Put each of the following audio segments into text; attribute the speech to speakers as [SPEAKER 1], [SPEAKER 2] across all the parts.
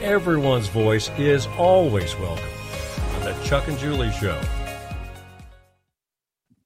[SPEAKER 1] Everyone's voice is always welcome on the Chuck and Julie Show.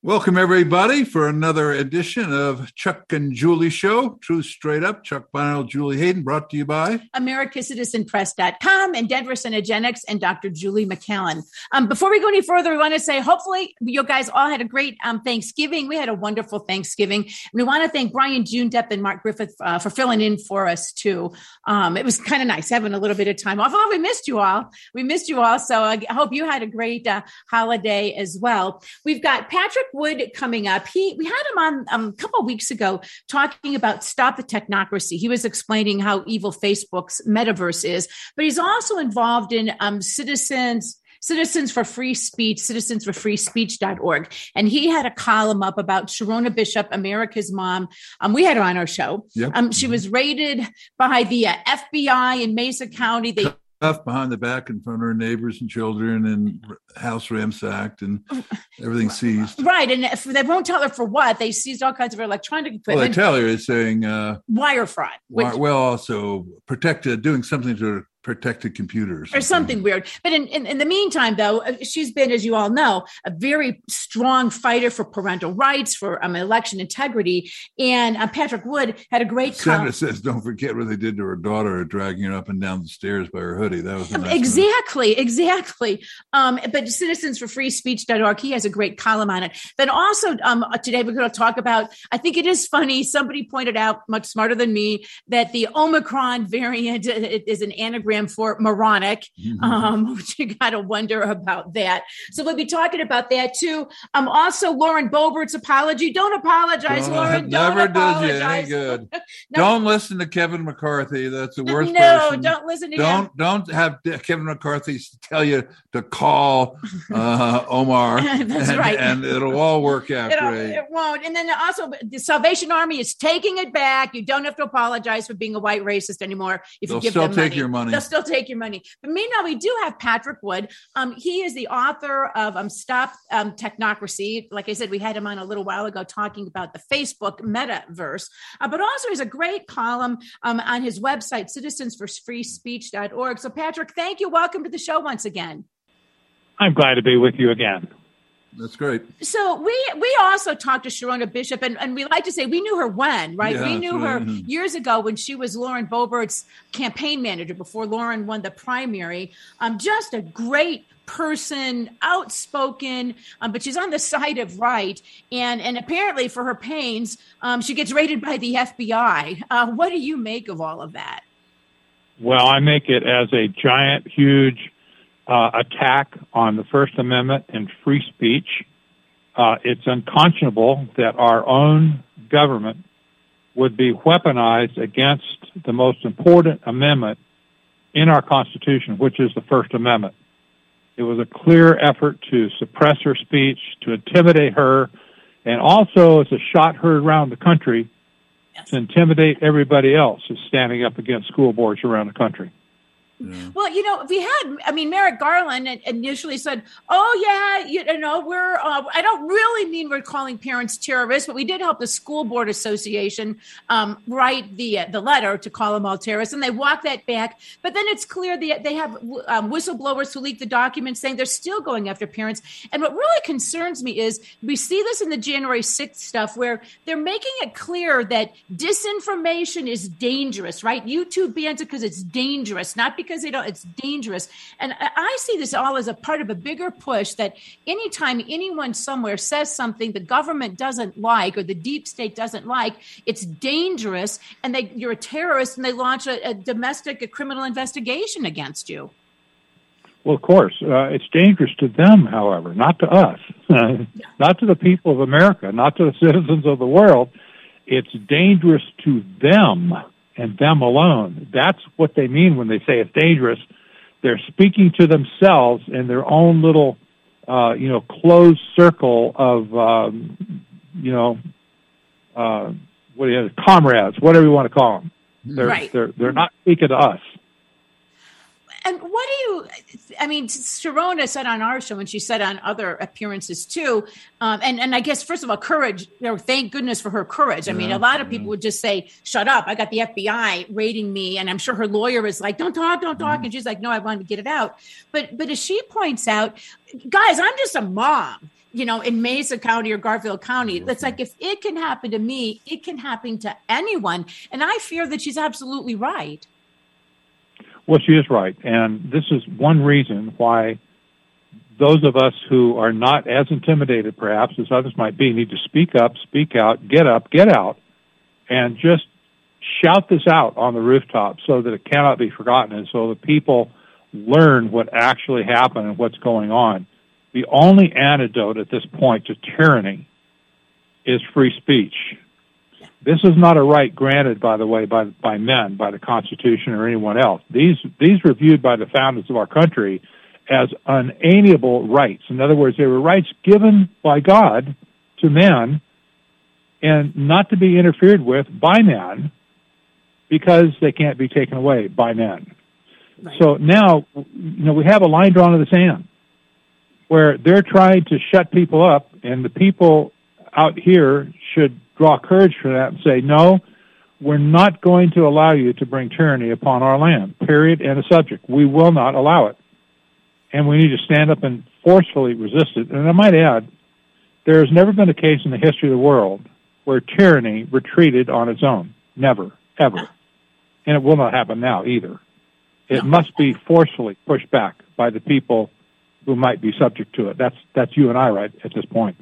[SPEAKER 2] Welcome, everybody, for another edition of Chuck and Julie Show. Truth Straight Up. Chuck Bonniwell, Julie Hayden, brought to you by
[SPEAKER 3] AmericaCitizenPress.com and Denver Cinegenics and Dr. Julie McCallan. Um, before we go any further, we want to say hopefully you guys all had a great um, Thanksgiving. We had a wonderful Thanksgiving. We want to thank Brian June Depp and Mark Griffith uh, for filling in for us, too. Um, it was kind of nice having a little bit of time off, although we missed you all. We missed you all. So I hope you had a great uh, holiday as well. We've got Patrick Wood coming up. He we had him on um, a couple of weeks ago talking about stop the technocracy. He was explaining how evil Facebook's metaverse is, but he's also involved in um, citizens. Citizens for Free Speech, citizens for free speech.org. And he had a column up about Sherronna Bishop, America's mom. Um, we had her on our show.
[SPEAKER 2] Yep.
[SPEAKER 3] Um, she was raided by the uh, FBI in Mesa County. They
[SPEAKER 2] Stuff behind the back in front of her neighbors and children and house ransacked and everything seized.
[SPEAKER 3] right, and if they won't tell her for what. They seized all kinds of electronic equipment.
[SPEAKER 2] Well, they tell her it's saying, uh,
[SPEAKER 3] wire fraud, which,
[SPEAKER 2] well, also protected, doing something to protected computers
[SPEAKER 3] or something weird. But in, in, in the meantime, though, uh, she's been, as you all know, a very strong fighter for parental rights, for um, election integrity. And uh, Patrick Wood had a great
[SPEAKER 2] Senator
[SPEAKER 3] column.
[SPEAKER 2] says, "Don't forget what they did to her daughter, dragging her up and down the stairs by her hoodie." That was nice one.
[SPEAKER 3] Exactly, exactly. Um, but Citizens for Free Speech.org, he has a great column on it. Then also um, today we're going to talk about, I think it is funny, somebody pointed out, much smarter than me, that the Omicron variant uh, is an anagram for moronic,
[SPEAKER 2] Mhm.
[SPEAKER 3] um, which you got to wonder about that. So we'll be talking about that too. Um, also, Lauren Boebert's apology. Don't apologize,
[SPEAKER 2] Don't-
[SPEAKER 3] Lauren. Don't
[SPEAKER 2] never does you any good.
[SPEAKER 3] No.
[SPEAKER 2] Don't listen to Kevin McCarthy. That's the worst
[SPEAKER 3] no,
[SPEAKER 2] person.
[SPEAKER 3] don't listen to
[SPEAKER 2] don't don't have Kevin McCarthy tell you to call uh, Omar.
[SPEAKER 3] That's
[SPEAKER 2] and,
[SPEAKER 3] right.
[SPEAKER 2] and it'll all work out
[SPEAKER 3] It,
[SPEAKER 2] great.
[SPEAKER 3] it won't. And then also, the Salvation Army is taking it back. You don't have to apologize for being a white racist anymore. If
[SPEAKER 2] They'll
[SPEAKER 3] you give
[SPEAKER 2] still
[SPEAKER 3] them
[SPEAKER 2] take
[SPEAKER 3] money.
[SPEAKER 2] your money.
[SPEAKER 3] they'll still take your money. But meanwhile, we do have Patrick Wood. Um, he is the author of um, Stop um, Technocracy. Like I said, we had him on a little while ago talking about the Facebook metaverse. Uh, but also, he's a great column um, on his website, citizensforfreespeech.org. So, Patrick, thank you. Welcome to the show once again.
[SPEAKER 4] I'm glad to be with you again.
[SPEAKER 2] That's great.
[SPEAKER 3] So we we also talked to Sherronna Bishop, and, and we like to say we knew her when, right?
[SPEAKER 2] Yeah,
[SPEAKER 3] we knew
[SPEAKER 2] that's
[SPEAKER 3] her
[SPEAKER 2] right. Mhm.
[SPEAKER 3] years ago when she was Lauren Boebert's campaign manager before Lauren won the primary. Um, just a great person, outspoken, um, but she's on the side of right, and and apparently for her pains, um, she gets raided by the FBI. Uh, what do you make of all of that?
[SPEAKER 4] Well, I make it as a giant, huge uh, attack on the First Amendment and free speech. Uh, it's unconscionable that our own government would be weaponized against the most important amendment in our Constitution, which is the First Amendment. It was a clear effort to suppress her speech, to intimidate her, and also as a shot heard around the country to intimidate everybody else who's standing up against school boards around the country.
[SPEAKER 2] Yeah.
[SPEAKER 3] Well, you know, we had, I mean, Merrick Garland initially said, oh, yeah, you, know, we're, uh, I don't really mean we're calling parents terrorists, but we did help the School Board Association um, write the uh, the letter to call them all terrorists, and they walked that back. But then it's clear that they have um, whistleblowers who leaked the documents saying they're still going after parents. And what really concerns me is we see this in the January 6th stuff where they're making it clear that disinformation is dangerous, right? YouTube bans it because it's dangerous, not because they don't, it's dangerous. And I I see this all as a part of a bigger push that anytime anyone somewhere says something the government doesn't like or the deep state doesn't like, it's dangerous and they, you're a terrorist and they launch a, a domestic a criminal investigation against you.
[SPEAKER 4] Well, of course, uh, it's dangerous to them, however, not to us, not to the people of America, not to the citizens of the world. It's dangerous to them and them alone. That's what they mean when they say it's dangerous. they're speaking to themselves in their own little, uh, you know, closed circle of, um, you know, uh, what do you comrades, whatever you want to call them. They're,
[SPEAKER 3] Right.
[SPEAKER 4] they're, they're not speaking to us.
[SPEAKER 3] And what do you? I mean, Sherronna said on our show, and she said on other appearances too. Um, and and I guess first of all, courage. You know, thank goodness for her courage. I mean, a lot of people would just say, "Shut up! I got the FBI raiding me," and I'm sure her lawyer is like, "Don't talk, don't talk," and she's like, "No, I wanted to get it out." But but as she points out, guys, I'm just a mom. You know, in Mesa County or Garfield County, it's like if it can happen to me, it can happen to anyone. And I fear that she's absolutely right.
[SPEAKER 4] Well, she is right. And this is one reason why those of us who are not as intimidated, perhaps, as others might be, need to speak up, speak out, get up, get out, and just shout this out on the rooftop so that it cannot be forgotten and so that people learn what actually happened and what's going on. The only antidote at this point to tyranny is free speech. This is not a right granted, by the way, by by men, by the Constitution or anyone else. These these were viewed by the founders of our country as unalienable rights. In other words, they were rights given by God to men and not to be interfered with by men because they can't be taken away by men.
[SPEAKER 3] Right.
[SPEAKER 4] So now, you know, we have a line drawn in the sand where they're trying to shut people up, and the people out here should draw courage for that and say, no, we're not going to allow you to bring tyranny upon our land, period, and a subject. We will not allow it. And we need to stand up and forcefully resist it. And I might add, there has never been a case in the history of the world where tyranny retreated on its own. Never, ever. And it will not happen now either. It must be forcefully pushed back by the people who might be subject to it. That's that's you and I, right, at this point.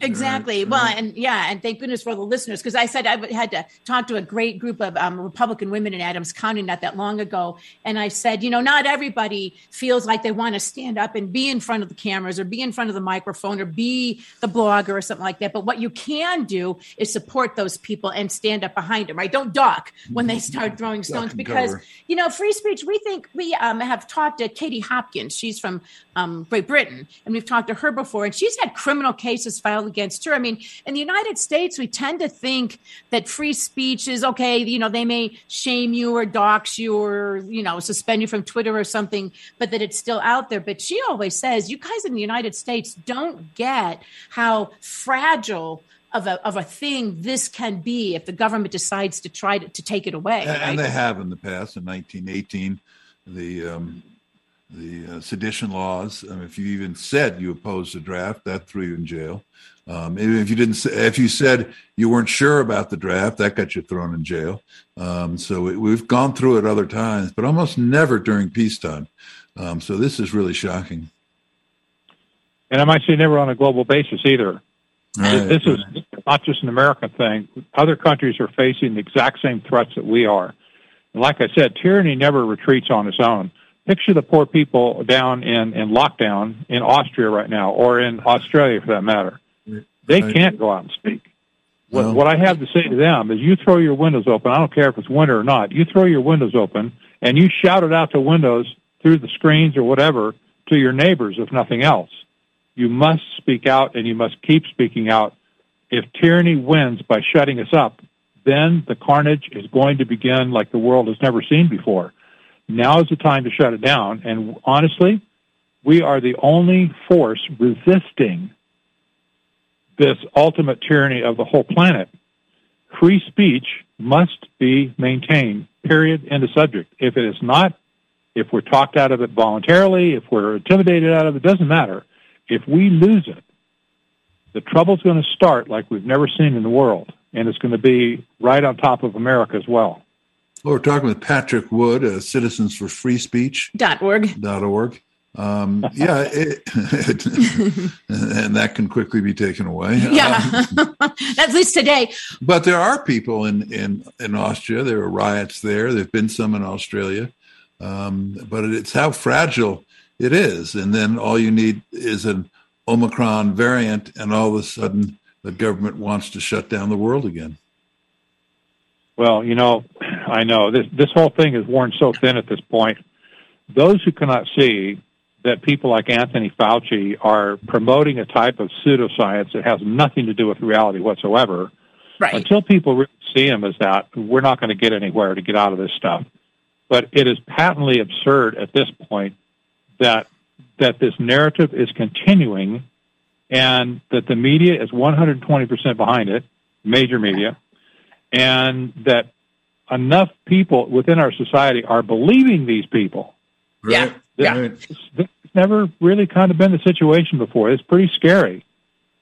[SPEAKER 3] Exactly. Well, and yeah, and thank goodness for the listeners because I said I had to talk to a great group of um, Republican women in Adams County not that long ago, and I said, you know, not everybody feels like they want to stand up and be in front of the cameras or be in front of the microphone or be the blogger or something like that. But what you can do is support those people and stand up behind them. Right? Don't duck when they start throwing stones because
[SPEAKER 2] cover.
[SPEAKER 3] you know free speech. We think we um, have talked to Katie Hopkins. She's from um, Great Britain, and we've talked to her before, and she's had criminal cases filed against her. I mean, in the United States, we tend to think that free speech is okay. You know, they may shame you or dox you or you know suspend you from Twitter or something, but that it's still out there. But she always says, you guys in the United States don't get how fragile. Of a, of a thing this can be if the government decides to try to, to take it away.
[SPEAKER 2] And, and they have in the past. In 1918, the um, the uh, sedition laws. Um, if you even said you opposed the draft, that threw you in jail. Um, even if you didn't, say, if you said you weren't sure about the draft, that got you thrown in jail. Um, so we, we've gone through it other times, but almost never during peacetime. Um, so this is really shocking.
[SPEAKER 4] And I might say never on a global basis either.
[SPEAKER 2] Right.
[SPEAKER 4] This is not just an American thing. Other countries are facing the exact same threats that we are. And like I said, tyranny never retreats on its own. Picture the poor people down in, in lockdown in Austria right now, or in Australia for that matter. They can't go out and speak. What,
[SPEAKER 2] Well-
[SPEAKER 4] what I have to say to them is you throw your windows open. I don't care if it's winter or not. You throw your windows open and you shout it out the windows through the screens or whatever to your neighbors, if nothing else. You must speak out and you must keep speaking out. If tyranny wins by shutting us up, then the carnage is going to begin like the world has never seen before. Now is the time to shut it down. And honestly, we are the only force resisting this ultimate tyranny of the whole planet. Free speech must be maintained, period, end of subject. If it is not, if we're talked out of it voluntarily, if we're intimidated out of it, doesn't matter. If we lose it, the trouble's going to start like we've never seen in the world, and it's going to be right on top of America as well.
[SPEAKER 2] Well, we're talking with Patrick Wood, uh, Citizens for Free Speech.
[SPEAKER 3] dot org.
[SPEAKER 2] dot org. Um, yeah, it, and that can quickly be taken away.
[SPEAKER 3] Yeah,
[SPEAKER 2] Um,
[SPEAKER 3] at least today.
[SPEAKER 2] but there are people in, in, in Austria. There are riots there. There've been some in Australia. Um, but it's how fragile it is. And then all you need is an Omicron variant, and all of a sudden the government wants to shut down the world again.
[SPEAKER 4] Well, you know, I know this this whole thing is worn so thin at this point. those who cannot see that people like Anthony Fauci are promoting a type of pseudoscience that has nothing to do with reality whatsoever,
[SPEAKER 3] Right.
[SPEAKER 4] until people really see him as that, we're not going to get anywhere to get out of this stuff. But it is patently absurd at this point that that this narrative is continuing and that the media is 120% behind it, major media, and that enough people within our society are believing these people.
[SPEAKER 3] Yeah.
[SPEAKER 2] Right?
[SPEAKER 3] Yeah.
[SPEAKER 2] Right.
[SPEAKER 4] It's never really kind of been the situation before. It's pretty scary.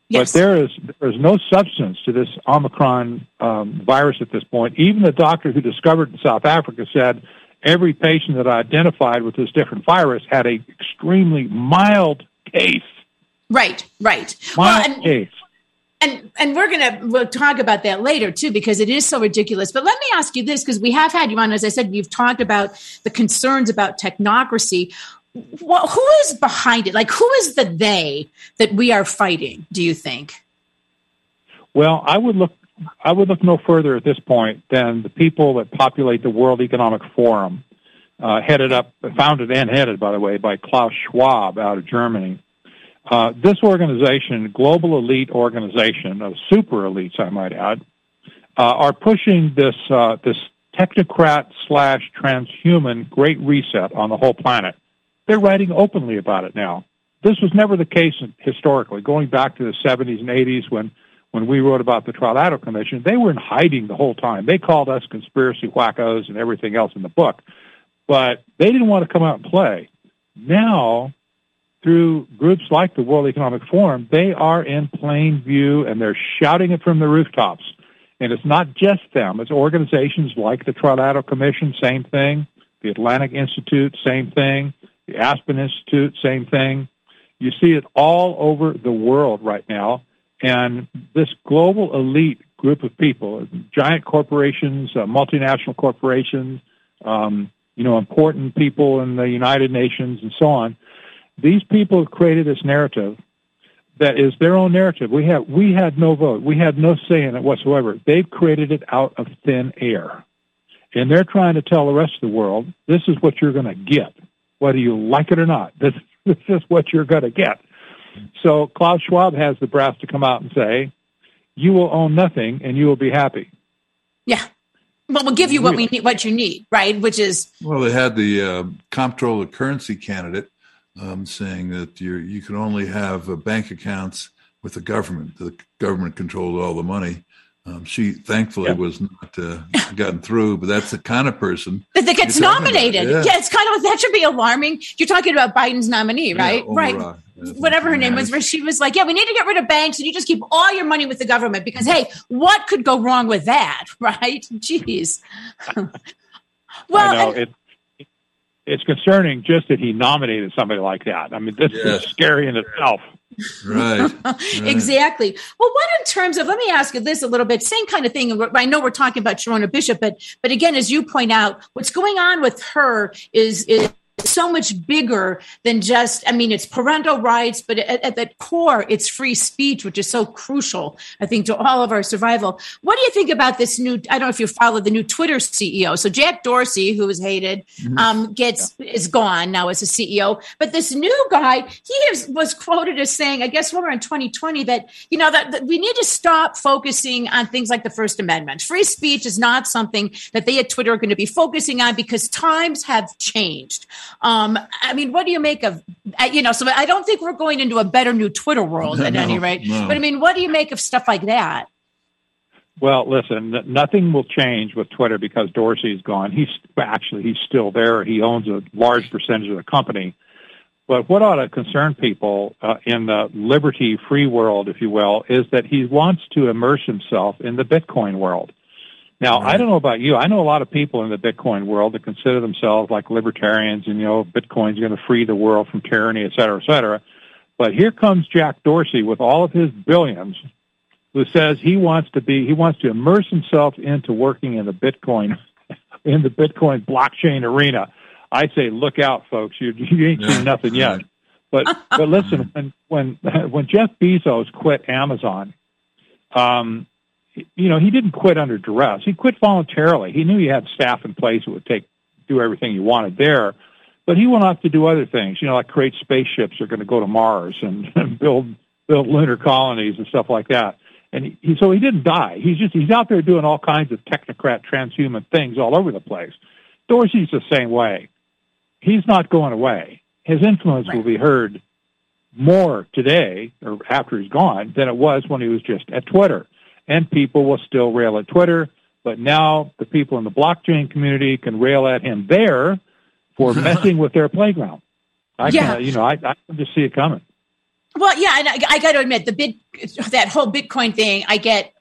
[SPEAKER 3] Yes.
[SPEAKER 4] But there is there is no substance to this Omicron um, virus at this point. Even the doctor who discovered it in South Africa said every patient that I identified with this different virus had a extremely mild case.
[SPEAKER 3] right. Right. Well,
[SPEAKER 4] Mild
[SPEAKER 3] and,
[SPEAKER 4] case.
[SPEAKER 3] And and we're gonna we'll talk about that later too because it is so ridiculous. But let me ask you this because we have had you on, as I said, you've talked about the concerns about technocracy. Well, who is behind it? Like, who is the they that we are fighting? Do you think?
[SPEAKER 4] Well, I would look I would look no further at this point than the people that populate the World Economic Forum, uh, headed up, founded and headed, by the way, by Klaus Schwab out of Germany. Uh, this organization, global elite organization of super elites, I might add, uh, are pushing this uh, this technocrat slash transhuman great reset on the whole planet. They're writing openly about it now. This was never the case historically, going back to the 70s and 80s when when we wrote about the Trilateral Commission, they were in hiding the whole time. They called us conspiracy wackos and everything else in the book, but they didn't want to come out and play. Now, through groups like the World Economic Forum, they are in plain view and they're shouting it from the rooftops. And it's not just them, it's organizations like the Trilateral Commission, same thing, the Atlantic Institute, same thing, the Aspen Institute, same thing. You see it all over the world right now. And this global elite group of people, giant corporations, uh, multinational corporations, um, you know, important people in the United Nations and so on, these people have created this narrative that is their own narrative. We have we had no vote. We had no say in it whatsoever. They've created it out of thin air. And they're trying to tell the rest of the world, this is what you're going to get, whether you like it or not. This, this is what you're going to get. So Klaus Schwab has the brass to come out and say, you will own nothing and you will be happy.
[SPEAKER 3] Yeah. Well, we'll give you what we need, what you need, right? Which is
[SPEAKER 2] Well, they had the uh, comptroller currency candidate um, saying that you you can only have uh, bank accounts with the government. The government controlled all the money. Um, she thankfully
[SPEAKER 4] Yeah.
[SPEAKER 2] was not uh, gotten through, but that's the kind of person.
[SPEAKER 3] that that gets
[SPEAKER 2] You're talking about-
[SPEAKER 3] nominated.
[SPEAKER 2] yeah.
[SPEAKER 3] yeah. it's kind of that should be alarming. You're talking about Biden's nominee, right?
[SPEAKER 2] Yeah,
[SPEAKER 3] right.
[SPEAKER 2] Omarova,
[SPEAKER 3] Whatever her name was, where she was like, "Yeah, we need to get rid of banks, and you just keep all your money with the government because, hey, what could go wrong with that, right? Jeez." well,
[SPEAKER 4] I know
[SPEAKER 3] and-
[SPEAKER 4] it, it's concerning just that he nominated somebody like that. I mean, this
[SPEAKER 2] Yes.
[SPEAKER 4] is scary in itself.
[SPEAKER 2] Right.
[SPEAKER 3] exactly. Well, what in terms of? Let me ask you this a little bit. Same kind of thing. I know we're talking about Sherronna Bishop, but but again, as you point out, what's going on with her is is so much bigger than just. I mean, it's parental rights, but at, at the core, it's free speech, which is so crucial, I think, to all of our survival. What do you think about this new? I don't know if you follow the new Twitter CEO. So Jack Dorsey, who was hated, um, gets is gone now as a CEO. But this new guy, he is, was quoted as saying, I guess when we're in 2020, that you know that, that we need to stop focusing on things like the First Amendment. Free speech is not something that they at Twitter are going to be focusing on because times have changed. Um, I mean, what do you make of uh, you know? So I don't think we're going into a better new Twitter world at
[SPEAKER 2] No,
[SPEAKER 3] any rate.
[SPEAKER 2] no.
[SPEAKER 3] But I mean, what do you make of stuff like that?
[SPEAKER 4] Well, listen, nothing will change with Twitter because Dorsey's gone. He's actually he's still there. He owns a large percentage of the company. But what ought to concern people uh, in the liberty free world, if you will, is that he wants to immerse himself in the Bitcoin world. Now, I don't know about you. I know a lot of people in the Bitcoin world that consider themselves like libertarians and, you know, Bitcoin's going to free the world from tyranny, et cetera, et cetera. But here comes Jack Dorsey with all of his billions who says he wants to be, he wants to immerse himself into working in the Bitcoin, in the Bitcoin blockchain arena. I say, look out, folks. You, you ain't
[SPEAKER 2] Yeah,
[SPEAKER 4] seen nothing yet. But, but listen, when, when, when Jeff Bezos quit Amazon, um, you know, he didn't quit under duress. He quit voluntarily. He knew he had staff in place that would take, do everything he wanted there. But he went off to do other things, you know, like create spaceships that are going to go to Mars and, and build build lunar colonies and stuff like that. And he, he, so he didn't die. He's just he's out there doing all kinds of technocrat transhuman things all over the place. Dorsey's the same way. He's not going away. His influence right. will be heard more today or after he's gone than it was when he was just at Twitter. And people will still rail at Twitter, but now the people in the blockchain community can rail at him there for messing with their playground. I yeah. can, you know, I, I can just see it coming.
[SPEAKER 3] Well, yeah, and I, I got to admit the bit that whole Bitcoin thing. I get,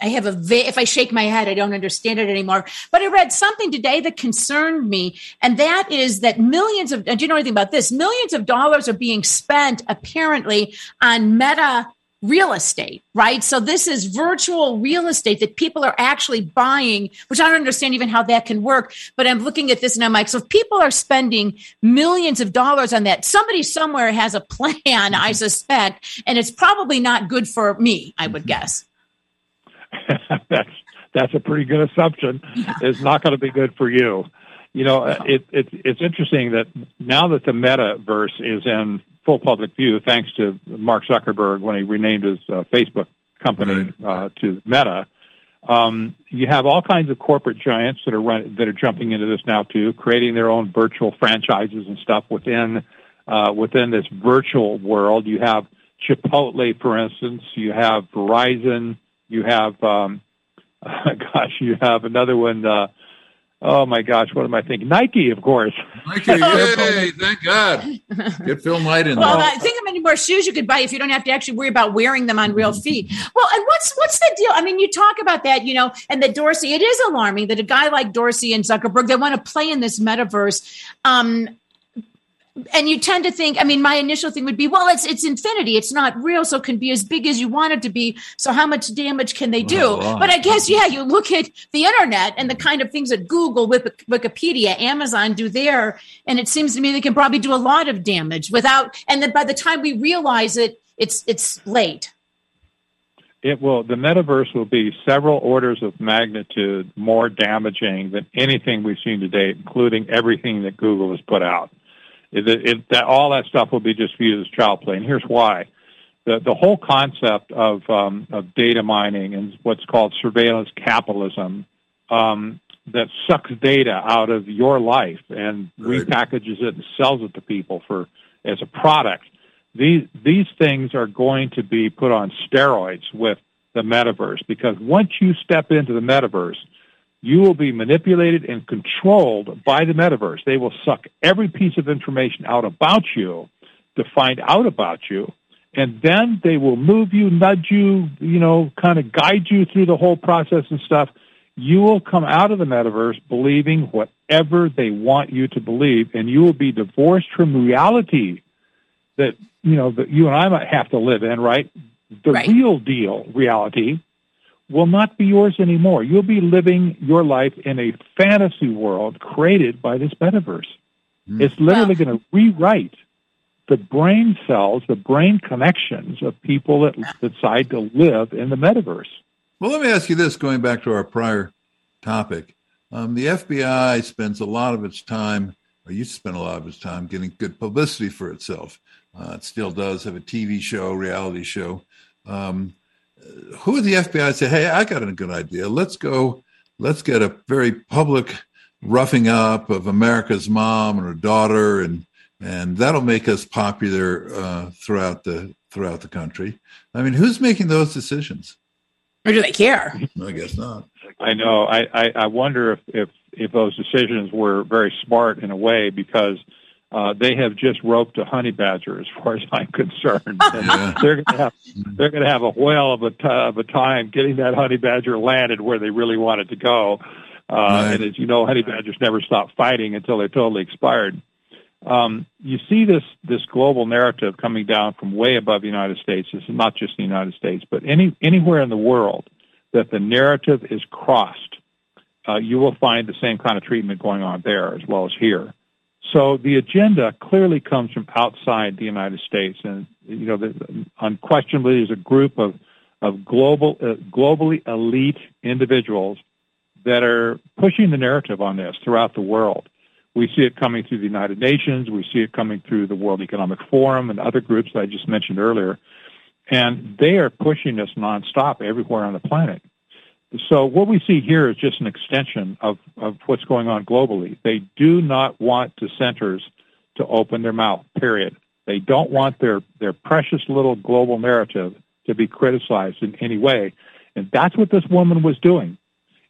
[SPEAKER 3] I have a if I shake my head, I don't understand it anymore. But I read something today that concerned me, and that is that millions of. Do you know anything about this? Millions of dollars are being spent apparently on Meta real estate, right? So this is virtual real estate that people are actually buying, which I don't understand even how that can work. But I'm looking at this and I'm like, so if people are spending millions of dollars on that, somebody somewhere has a plan, I mm-hmm. suspect, and it's probably not good for me, I would mm-hmm. guess.
[SPEAKER 4] that's that's a pretty good assumption. It's not going to be good for you. You know, it, it, it's interesting that now that the metaverse is in full public view, thanks to Mark Zuckerberg when he renamed his uh, Facebook company uh, to Meta. Um, you have all kinds of corporate giants that are run, that are jumping into this now too, creating their own virtual franchises and stuff within uh, within this virtual world. You have Chipotle, for instance. You have Verizon. You have um, gosh, you have another one. Uh, Oh my gosh, what am I thinking? Nike, of course.
[SPEAKER 2] Nike, yay! thank God. Get Phil Knight in
[SPEAKER 3] well, there. Well, think of many more shoes you could buy if you don't have to actually worry about wearing them on real feet. Well, and what's what's the deal? I mean, you talk about that, you know, and that Dorsey. It is alarming that a guy like Dorsey and Zuckerberg they want to play in this metaverse. Um, and you tend to think i mean my initial thing would be well it's it's infinity. It's not real. So it can be as big as you want it to be. So how much damage can they do? Oh, but i guess yeah you look at the internet and the kind of things that google wikipedia amazon do there. And it seems to me they can probably do a lot of damage without and then by the time we realize it it's it's late.
[SPEAKER 4] It will the metaverse will be several orders of magnitude more damaging than anything we've seen to date including everything that google has put out it, it, that all that stuff will be just viewed as child play, and here's why. The, the whole concept of, um, of data mining and what's called surveillance capitalism um, that sucks data out of your life and right. repackages it and sells it to people for as a product. These these things are going to be put on steroids with the metaverse because once you step into the metaverse, you will be manipulated and controlled by the metaverse. They will suck every piece of information out about you to find out about you. And then they will move you, nudge you, you know, kind of guide you through the whole process and stuff. You will come out of the metaverse believing whatever they want you to believe, and you will be divorced from reality that, you know, that you and I might have to live in, right? The right. real deal reality will not be yours anymore. You'll be living your life in a fantasy world created by this metaverse. Mm. It's literally going to rewrite the brain cells, the brain connections of people that decide to live in the metaverse.
[SPEAKER 2] Well, let me ask you this going back to our prior topic. Um, the FBI spends a lot of its time, or used to spend a lot of its time, getting good publicity for itself. Uh, it still does have a TV show, reality show. Um, who at the FBI say, "Hey, I got a good idea. Let's go. Let's get a very public roughing up of America's mom and her daughter, and and that'll make us popular uh, throughout the throughout the country." I mean, who's making those decisions?
[SPEAKER 3] Or do they care?
[SPEAKER 2] I guess not.
[SPEAKER 4] I know. I, I, I wonder if, if if those decisions were very smart in a way because uh, they have just roped a honey badger, as far as I'm concerned. Yeah. they're going to have they're going to have a whale of a, t- of a time getting that honey badger landed where they really want it to go. Uh, right. And as you know, honey badgers never stop fighting until they're totally expired. Um, you see this this global narrative coming down from way above the United States. This is not just the United States, but any anywhere in the world that the narrative is crossed, uh, you will find the same kind of treatment going on there as well as here. So the agenda clearly comes from outside the United States, and you know, the, unquestionably, there's a group of of global, uh, globally elite individuals that are pushing the narrative on this throughout the world. We see it coming through the United Nations. We see it coming through the World Economic Forum and other groups that I just mentioned earlier. And they are pushing this nonstop everywhere on the planet. So what we see here is just an extension of, of what's going on globally. They do not want dissenters to open their mouth, period. They don't want their, their precious little global narrative to be criticized in any way. And that's what this woman was doing.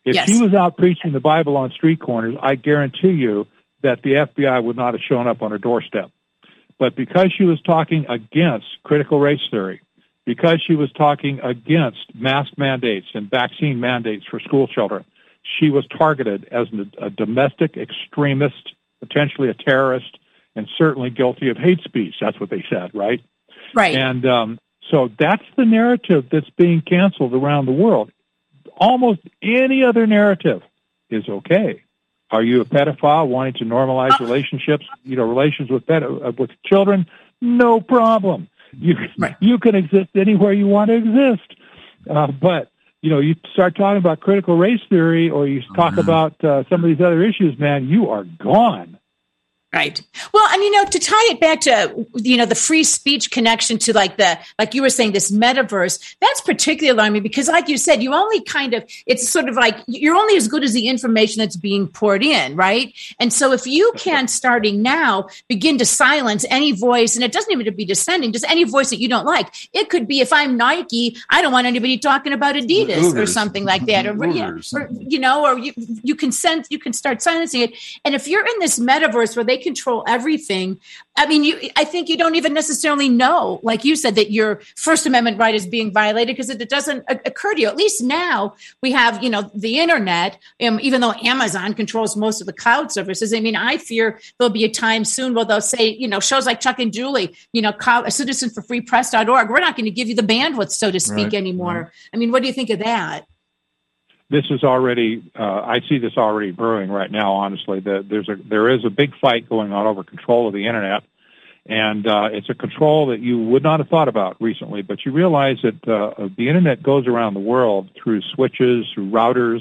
[SPEAKER 4] If yes. she was out preaching the Bible on street corners, I guarantee you that the FBI would not have shown up on her doorstep. But because she was talking against critical race theory, because she was talking against mask mandates and vaccine mandates for school children, she was targeted as a domestic extremist, potentially a terrorist, and certainly guilty of hate speech. That's what they said, right?
[SPEAKER 3] Right.
[SPEAKER 4] And um, so that's the narrative that's being canceled around the world almost any other narrative is okay. Are you a pedophile wanting to normalize uh, relationships, you know, relations with uh, with children? No problem. You right. you can exist anywhere you want to exist. Uh, but you know, you start talking about critical race theory, or you talk mm-hmm. about uh, some of these other issues, man, you are gone.
[SPEAKER 3] Right. Well, and you know, to tie it back to you know the free speech connection to like the like you were saying this metaverse, that's particularly alarming because, like you said, you only kind of it's sort of like you're only as good as the information that's being poured in, right? And so, if you can starting now begin to silence any voice, and it doesn't even have to be dissenting, just any voice that you don't like. It could be if I'm Nike, I don't want anybody talking about Adidas or something like that, or you know, or you you can sense you can start silencing it. And if you're in this metaverse where they control everything. I mean, you, I think you don't even necessarily know, like you said, that your First Amendment right is being violated because it doesn't occur to you. At least now we have, you know, the internet. Um, even though Amazon controls most of the cloud services, I mean, I fear there'll be a time soon where they'll say, you know, shows like Chuck and Julie, you know, a citizen for free press.org, we're not going to give you the bandwidth, so to speak, right. anymore. Right. I mean, what do you think of that?
[SPEAKER 4] This is already uh, I see this already brewing right now. Honestly, the, there's a there is a big fight going on over control of the internet, and uh, it's a control that you would not have thought about recently. But you realize that uh, the internet goes around the world through switches, through routers.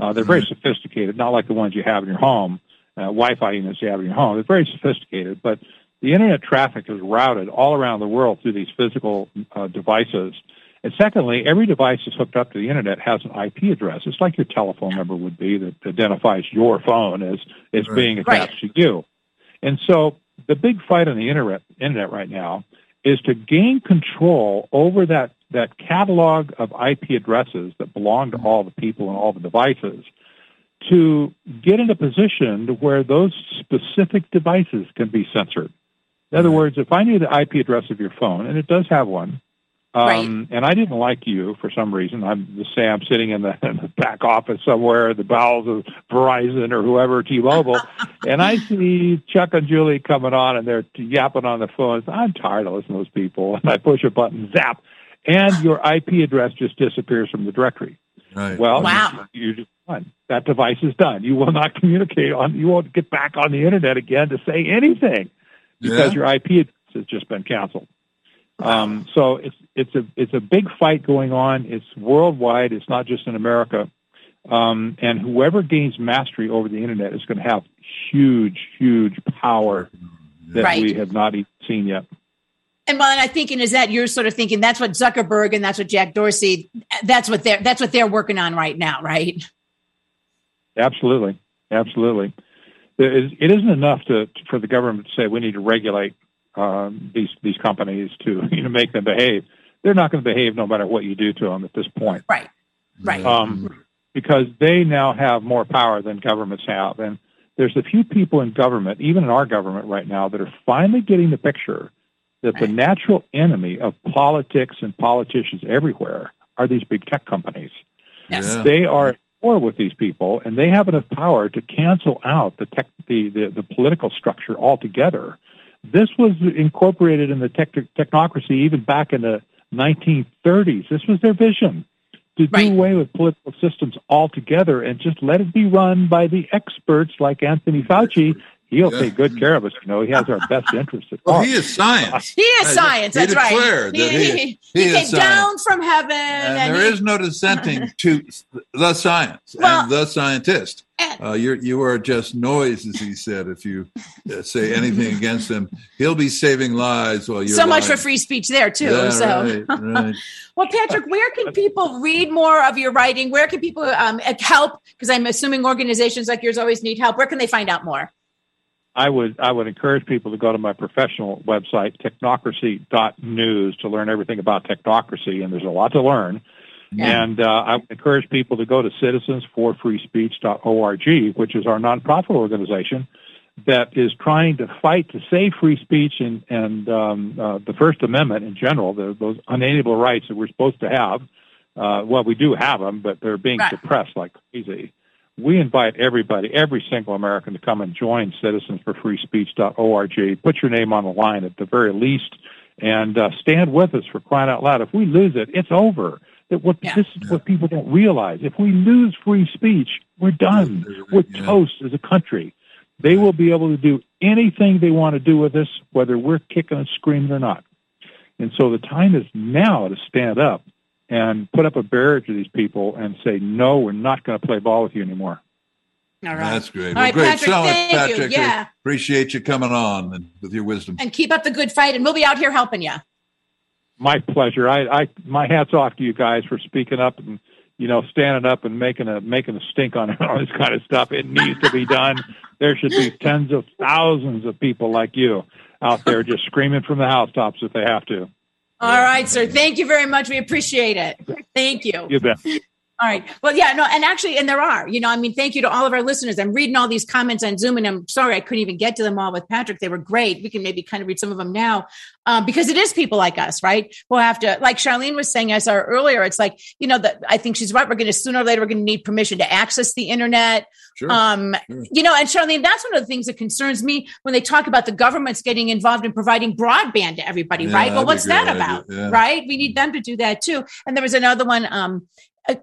[SPEAKER 4] Uh, they're very sophisticated, not like the ones you have in your home, uh, Wi-Fi units you have in your home. They're very sophisticated, but the internet traffic is routed all around the world through these physical uh, devices and secondly, every device that's hooked up to the internet has an IP address. It's like your telephone number would be that identifies your phone as, as right. being attached right. to you. And so the big fight on the internet, internet right now is to gain control over that, that catalog of IP addresses that belong to all the people and all the devices to get in a position where those specific devices can be censored. In other words, if I knew the IP address of your phone, and it does have one, um, right. And I didn't like you for some reason. I'm just say I'm sitting in the, in the back office somewhere, the bowels of Verizon or whoever, T-Mobile, and I see Chuck and Julie coming on, and they're yapping on the phone. I'm tired of listening to those people, and I push a button, zap, and your IP address just disappears from the directory.
[SPEAKER 2] Right.
[SPEAKER 4] Well,
[SPEAKER 3] wow.
[SPEAKER 4] you, you're done. That device is done. You will not communicate on. You won't get back on the internet again to say anything because yeah. your IP address has just been canceled. Um, so it's it's a it's a big fight going on. It's worldwide. It's not just in America. Um, and whoever gains mastery over the internet is going to have huge, huge power that right. we have not even seen yet.
[SPEAKER 3] And well, and I'm thinking is that you're sort of thinking that's what Zuckerberg and that's what Jack Dorsey, that's what they're that's what they're working on right now, right?
[SPEAKER 4] Absolutely, absolutely. It isn't enough to for the government to say we need to regulate um, these these companies to you know make them behave. They're not going to behave no matter what you do to them at this point.
[SPEAKER 3] Right. Right.
[SPEAKER 4] Um, because they now have more power than governments have, and there's a few people in government, even in our government right now, that are finally getting the picture that the natural enemy of politics and politicians everywhere are these big tech companies.
[SPEAKER 3] Yes.
[SPEAKER 4] They are at war with these people, and they have enough power to cancel out the, tech, the, the, the political structure altogether this was incorporated in the tech- technocracy even back in the 1930s. This was their vision to right. do away with political systems altogether and just let it be run by the experts like Anthony Fauci. He'll yeah. take good care of us. You know, he has our best interests at
[SPEAKER 2] well, heart. He is science.
[SPEAKER 3] He is science. That's right. He, he, he, he came down from heaven.
[SPEAKER 2] And, and there is no dissenting to the science well, and the scientist. Uh, you're you are just noise, as he said. If you uh, say anything against him, he'll be saving lives while you're
[SPEAKER 3] so much
[SPEAKER 2] lying.
[SPEAKER 3] for free speech there too.
[SPEAKER 2] Yeah,
[SPEAKER 3] so,
[SPEAKER 2] right, right.
[SPEAKER 3] well, Patrick, where can people read more of your writing? Where can people um, help? Because I'm assuming organizations like yours always need help. Where can they find out more?
[SPEAKER 4] I would I would encourage people to go to my professional website, technocracy.news, to learn everything about technocracy, and there's a lot to learn.
[SPEAKER 3] Yeah.
[SPEAKER 4] And uh, I encourage people to go to citizensforfreespeech.org, which is our nonprofit organization that is trying to fight to save free speech and, and um, uh, the First Amendment in general, the, those unalienable rights that we're supposed to have. Uh, well, we do have them, but they're being
[SPEAKER 3] Right.
[SPEAKER 4] suppressed like crazy. We invite everybody, every single American, to come and join citizensforfreespeech.org. Put your name on the line at the very least, and uh, stand with us for crying out loud. If we lose it, it's over. That what
[SPEAKER 3] Yeah.
[SPEAKER 4] this is what people don't realize. If we lose free speech, we're done. We're
[SPEAKER 2] Yeah.
[SPEAKER 4] toast as a country. They will be able to do anything they want to do with us, whether we're kicking and screaming or not. And so the time is now to stand up and put up a barrier to these people and say, no, we're not going to play ball with you anymore.
[SPEAKER 3] All right.
[SPEAKER 2] That's great.
[SPEAKER 3] All
[SPEAKER 2] Well,
[SPEAKER 3] right,
[SPEAKER 2] great
[SPEAKER 3] Patrick,
[SPEAKER 2] showing,
[SPEAKER 3] thank you.
[SPEAKER 2] Patrick.
[SPEAKER 3] Yeah.
[SPEAKER 2] Appreciate you coming on and with your wisdom.
[SPEAKER 3] and keep up the good fight, and we'll be out here helping you.
[SPEAKER 4] My pleasure. I, I my hats off to you guys for speaking up and you know standing up and making a making a stink on all this kind of stuff. It needs to be done. There should be tens of thousands of people like you out there just screaming from the housetops if they have to.
[SPEAKER 3] All right, sir. Thank you very much. We appreciate it. Thank you.
[SPEAKER 4] You bet.
[SPEAKER 3] All right. Well, yeah, no, and actually, and there are, you know, I mean, thank you to all of our listeners. I'm reading all these comments on Zoom, and I'm sorry I couldn't even get to them all with Patrick. They were great. We can maybe kind of read some of them now um, because it is people like us, right? We'll have to, like Charlene was saying, I saw earlier, it's like, you know, that I think she's right. We're going to sooner or later, we're going to need permission to access the internet.
[SPEAKER 2] Sure.
[SPEAKER 3] Um,
[SPEAKER 2] Sure.
[SPEAKER 3] you know, and Charlene, that's one of the things that concerns me when they talk about the government's getting involved in providing broadband to everybody,
[SPEAKER 2] Yeah,
[SPEAKER 3] right? Well,
[SPEAKER 2] that'd be a
[SPEAKER 3] what's that
[SPEAKER 2] great
[SPEAKER 3] about?
[SPEAKER 2] yeah.
[SPEAKER 3] Right? We need them to do that too. And there was another one, um, uh,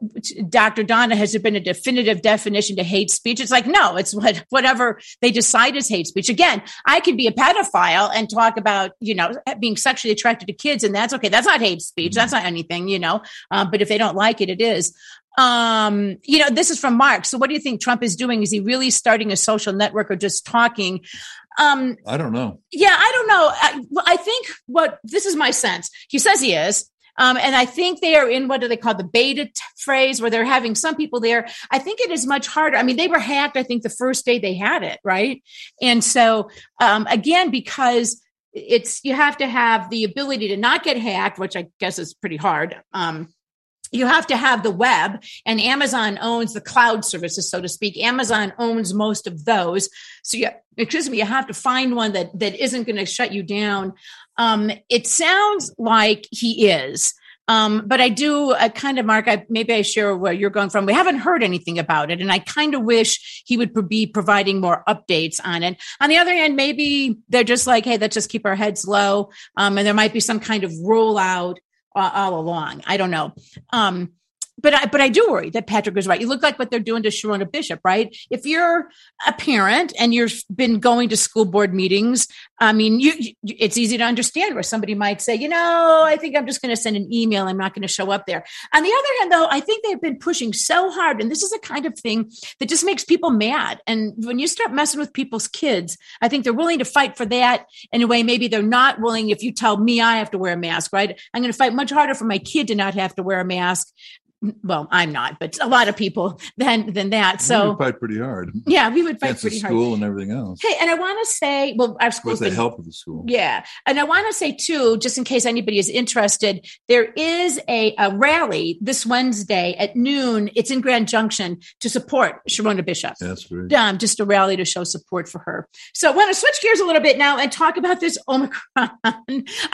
[SPEAKER 3] Dr. Donna, has there been a definitive definition to hate speech? It's like, no, it's what, whatever they decide is hate speech. Again, I could be a pedophile and talk about, you know, being sexually attracted to kids, and that's okay. That's not hate speech. That's not anything, you know. Um, but if they don't like it, it is. Um, you know, this is from Mark. So what do you think Trump is doing? Is he really starting a social network or just talking? Um,
[SPEAKER 2] I don't know.
[SPEAKER 3] yeah, I don't know. I, I think what this is my sense. He says he is. Um, and I think they are in what do they call the beta t- phrase where they're having some people there. I think it is much harder. I mean, they were hacked, I think, the first day they had it, right? And so, um, again, because it's you have to have the ability to not get hacked, which I guess is pretty hard. Um, you have to have the web and amazon owns the cloud services so to speak amazon owns most of those so you excuse me you have to find one that that isn't going to shut you down um, it sounds like he is um, but I do uh, kind of, Mark, I, maybe I share where you're going from. We haven't heard anything about it. And I kind of wish he would be providing more updates on it. On the other hand, maybe they're just like, hey, let's just keep our heads low. Um, and there might be some kind of rollout uh, all along. I don't know. Um, but I, but I do worry that Patrick is right. You look like what they're doing to Sherronna Bishop, right? If you're a parent and you've been going to school board meetings, I mean, you, you it's easy to understand where somebody might say, you know, I think I'm just going to send an email. I'm not going to show up there. On the other hand, though, I think they've been pushing so hard, and this is a kind of thing that just makes people mad. And when you start messing with people's kids, I think they're willing to fight for that in a way maybe they're not willing. If you tell me I have to wear a mask, right? I'm going to fight much harder for my kid to not have to wear a mask well, I'm not, but a lot of people than than that. So
[SPEAKER 2] we fight pretty hard
[SPEAKER 3] yeah, we would fight
[SPEAKER 2] against
[SPEAKER 3] pretty hard.
[SPEAKER 2] school and everything else.
[SPEAKER 3] Hey, and I want to say, well, our
[SPEAKER 2] school.
[SPEAKER 3] With
[SPEAKER 2] the help of the school.
[SPEAKER 3] yeah. And I want to say, too, just in case anybody is interested, there is a, a rally this Wednesday at noon. It's in Grand Junction to support Sherronna Bishop.
[SPEAKER 2] That's great.
[SPEAKER 3] Um, just a rally to show support for her. So I want to switch gears a little bit now and talk about this Omicron. I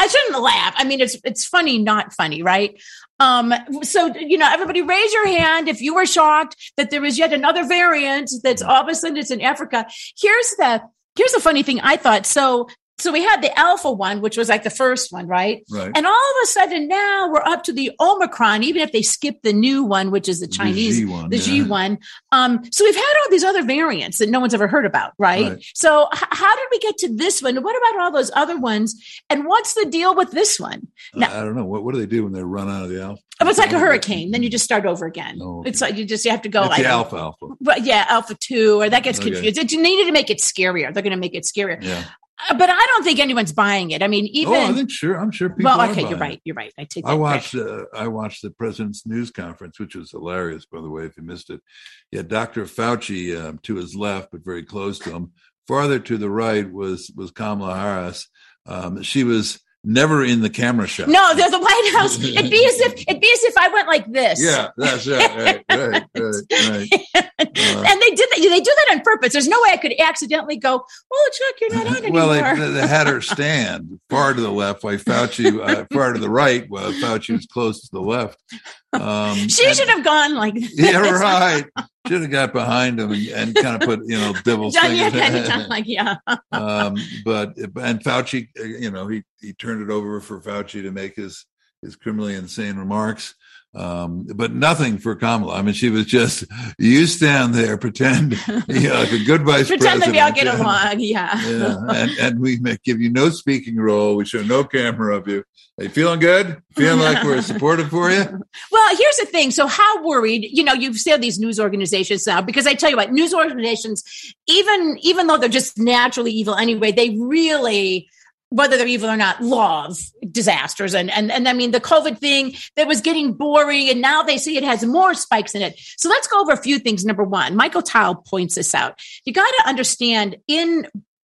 [SPEAKER 3] shouldn't laugh. I mean, it's it's funny, not funny, right? Um, so you know, everybody raise your hand if you were shocked that there is yet another variant that's all of a sudden it's in Africa. Here's the here's the funny thing I thought. So so we had the alpha one, which was like the first one, right?
[SPEAKER 2] Right.
[SPEAKER 3] And all of a sudden now we're up to the Omicron, even if they skip the new one, which is the Chinese,
[SPEAKER 2] G one,
[SPEAKER 3] the G one. Um, so we've had all these other variants that no one's ever heard about, right?
[SPEAKER 2] Right.
[SPEAKER 3] So h- how did we get to this one? What about all those other ones? And what's the deal with this one? No.
[SPEAKER 2] I don't know. What, what do they do when they run out of the alpha?
[SPEAKER 3] Oh, it's like a hurricane. Then you just start over again.
[SPEAKER 2] Oh, okay.
[SPEAKER 3] It's like you just you have to go like
[SPEAKER 2] the alpha alpha.
[SPEAKER 3] But yeah, alpha two, or that gets
[SPEAKER 2] Okay.
[SPEAKER 3] confused. It, you needed to make it scarier. They're going to make it scarier.
[SPEAKER 2] Yeah.
[SPEAKER 3] Uh, But I don't think anyone's buying it. I mean, even
[SPEAKER 2] oh, I think sure. I'm sure people.
[SPEAKER 3] well, okay, you're
[SPEAKER 2] it.
[SPEAKER 3] right. You're right. I take.
[SPEAKER 2] I watched. Uh, I watched the president's news conference, which was hilarious, by the way. If you missed it, yeah, Dr. Fauci um, to his left, but very close to him. Farther to the right was was Kamala Harris. Um, she was never in the camera shot.
[SPEAKER 3] No, there's the White House. It'd be as if it'd be as if I went like this.
[SPEAKER 2] Yeah, that's right. Right, right, right, right. Uh,
[SPEAKER 3] and they did that. They do that on purpose. There's no way I could accidentally go. Oh, Chuck, you're not on anymore.
[SPEAKER 2] well, they, they had her stand far to the left, while Fauci uh, far to the right, while Fauci was close to the left. Um,
[SPEAKER 3] she
[SPEAKER 2] and-
[SPEAKER 3] should have gone like this.
[SPEAKER 2] Yeah, right. Should have got behind him and, and kind of put you know devil's
[SPEAKER 3] yeah,
[SPEAKER 2] fingers.
[SPEAKER 3] done like yeah.
[SPEAKER 2] um, but and Fauci, uh, you know, he he turned it over for Fauci to make his his criminally insane remarks. Um, but nothing for Kamala. I mean, she was just you stand there, pretend you know, like a good vice
[SPEAKER 3] Pretend that
[SPEAKER 2] president.
[SPEAKER 3] we all get along. Yeah.
[SPEAKER 2] Yeah, and, and we may give you no speaking role. We show no camera of you. Are you feeling good? Feeling like we're supportive for you?
[SPEAKER 3] Well, here's the thing. So, how worried? You know, you've said these news organizations now because I tell you what, news organizations, even even though they're just naturally evil anyway, they really whether they're evil or not, love disasters. And, and, and I mean, the COVID thing that was getting boring and now they see it has more spikes in it. So let's go over a few things. Number one, Michael Tile points this out. You got to understand in,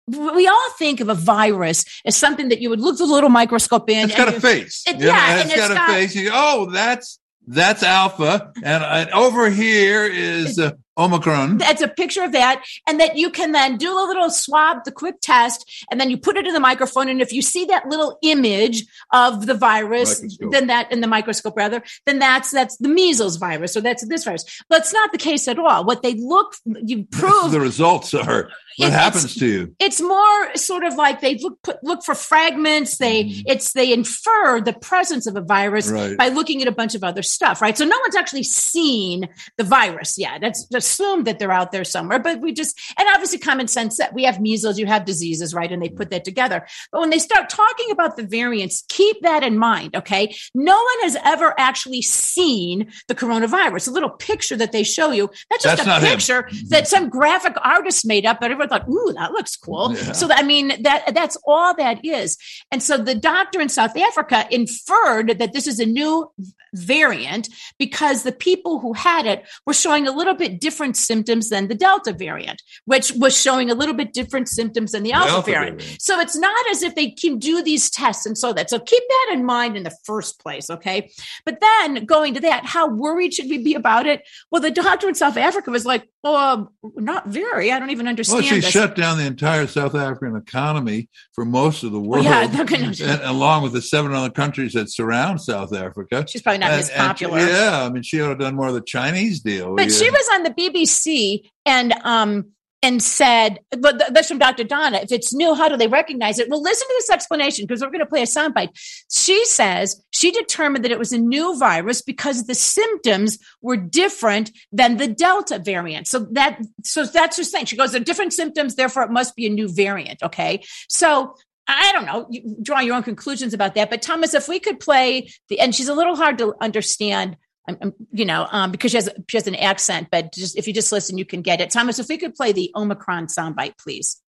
[SPEAKER 3] we all think of a virus as something that you would look the little microscope in.
[SPEAKER 2] It's got a face.
[SPEAKER 3] It- yeah,
[SPEAKER 2] and
[SPEAKER 3] and
[SPEAKER 2] it's got
[SPEAKER 3] it's
[SPEAKER 2] a face. You go, oh, that's that's alpha, and, and over here is uh, omicron.
[SPEAKER 3] It's a picture of that, and that you can then do a little swab, the quick test, and then you put it in the microphone. And if you see that little image of the virus,
[SPEAKER 2] Microscope.
[SPEAKER 3] then that in the microscope rather, then that's that's the measles virus, or that's this virus. But it's not the case at all. What they look, you prove
[SPEAKER 2] the results are what
[SPEAKER 3] It's-
[SPEAKER 2] happens to you.
[SPEAKER 3] it's more sort of like they look put, look for fragments. They
[SPEAKER 2] Mhm.
[SPEAKER 3] it's they infer the presence of a virus
[SPEAKER 2] Right.
[SPEAKER 3] by looking at a bunch of other stuff, right? So no one's actually seen the virus yet. That's assumed that they're out there somewhere, but we just and obviously common sense that we have measles, you have diseases, right? And they put that together. But when they start talking about the variants, keep that in mind, okay? No one has ever actually seen the coronavirus. A little picture that they show you, that's just
[SPEAKER 2] That's
[SPEAKER 3] a
[SPEAKER 2] not him.
[SPEAKER 3] picture that some graphic artist made up, but everyone thought, ooh, that looks cool.
[SPEAKER 2] Yeah.
[SPEAKER 3] So I mean, that that's all that is. And so the doctor in South Africa inferred that this is a new variant because the people who had it were showing a little bit different symptoms than the Delta variant, which was showing a little bit different symptoms than the Alpha,
[SPEAKER 2] Alpha
[SPEAKER 3] variant.
[SPEAKER 2] variant.
[SPEAKER 3] So it's not as if they can do these tests and so that. So keep that in mind in the first place, okay? But then going to that, how worried should we be about it? Well, the doctor in South Africa was like, "Oh, um, not very. I don't even understand.
[SPEAKER 2] Well, she
[SPEAKER 3] this."
[SPEAKER 2] shut down the entire South African economy for most of the world,
[SPEAKER 3] yeah, they're gonna-
[SPEAKER 2] and, along with the seven other countries that surround South Africa.
[SPEAKER 3] She's probably not
[SPEAKER 2] And-
[SPEAKER 3] as
[SPEAKER 2] and-
[SPEAKER 3] popular.
[SPEAKER 2] yeah, I mean, she ought to have done more of the Chinese deal.
[SPEAKER 3] But she was on the BBC and um and said, but th- that's from Dr. Donna. If it's new, how do they recognize it? Well, listen to this explanation because we're going to play a soundbite. She says she determined that it was a new virus because the symptoms were different than the Delta variant. So that so that's her saying. She goes, they're different symptoms, therefore it must be a new variant. Okay, so. I don't know. You draw your own conclusions about that. But Thomas, if we could play the, and she's a little hard to understand I'm, you know, um, because she has she has an accent. But just if you just listen, you can get it. Thomas, if we could play the Omicron soundbite, please.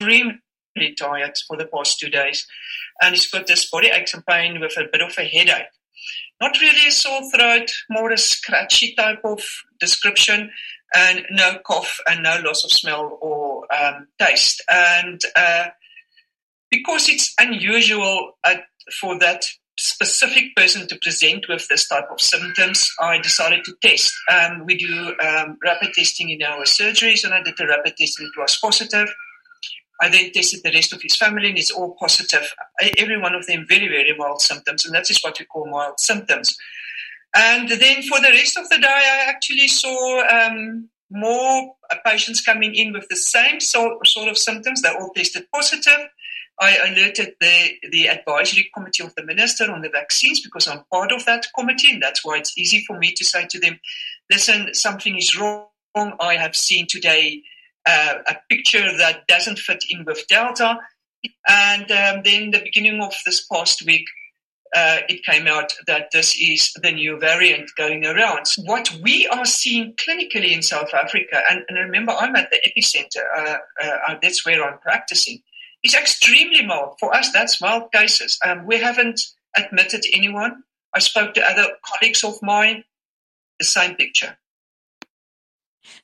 [SPEAKER 5] extremely tired for the past two days, and he's got this body aches and pain with a bit of a headache. Not really a sore throat, more a scratchy type of description, and no cough and no loss of smell or um, taste. And uh, because it's unusual uh, for that specific person to present with this type of symptoms, I decided to test. Um, we do um, rapid testing in our surgeries, and I did the rapid test and it was positive. I then tested the rest of his family, and it's all positive. Every one of them very, very mild symptoms, and that is what we call mild symptoms. And then for the rest of the day, I actually saw um, more patients coming in with the same sort of symptoms. They all tested positive. I alerted the, the advisory committee of the minister on the vaccines because I'm part of that committee, and that's why it's easy for me to say to them, listen, something is wrong. I have seen today uh, a picture that doesn't fit in with Delta. And um, then the beginning of this past week, uh, it came out that this is the new variant going around. What we are seeing clinically in South Africa, and, and remember, I'm at the epicenter, uh, uh, that's where I'm practicing, is extremely mild. For us, that's mild cases. Um, we haven't admitted anyone. I spoke to other colleagues of mine, the same picture.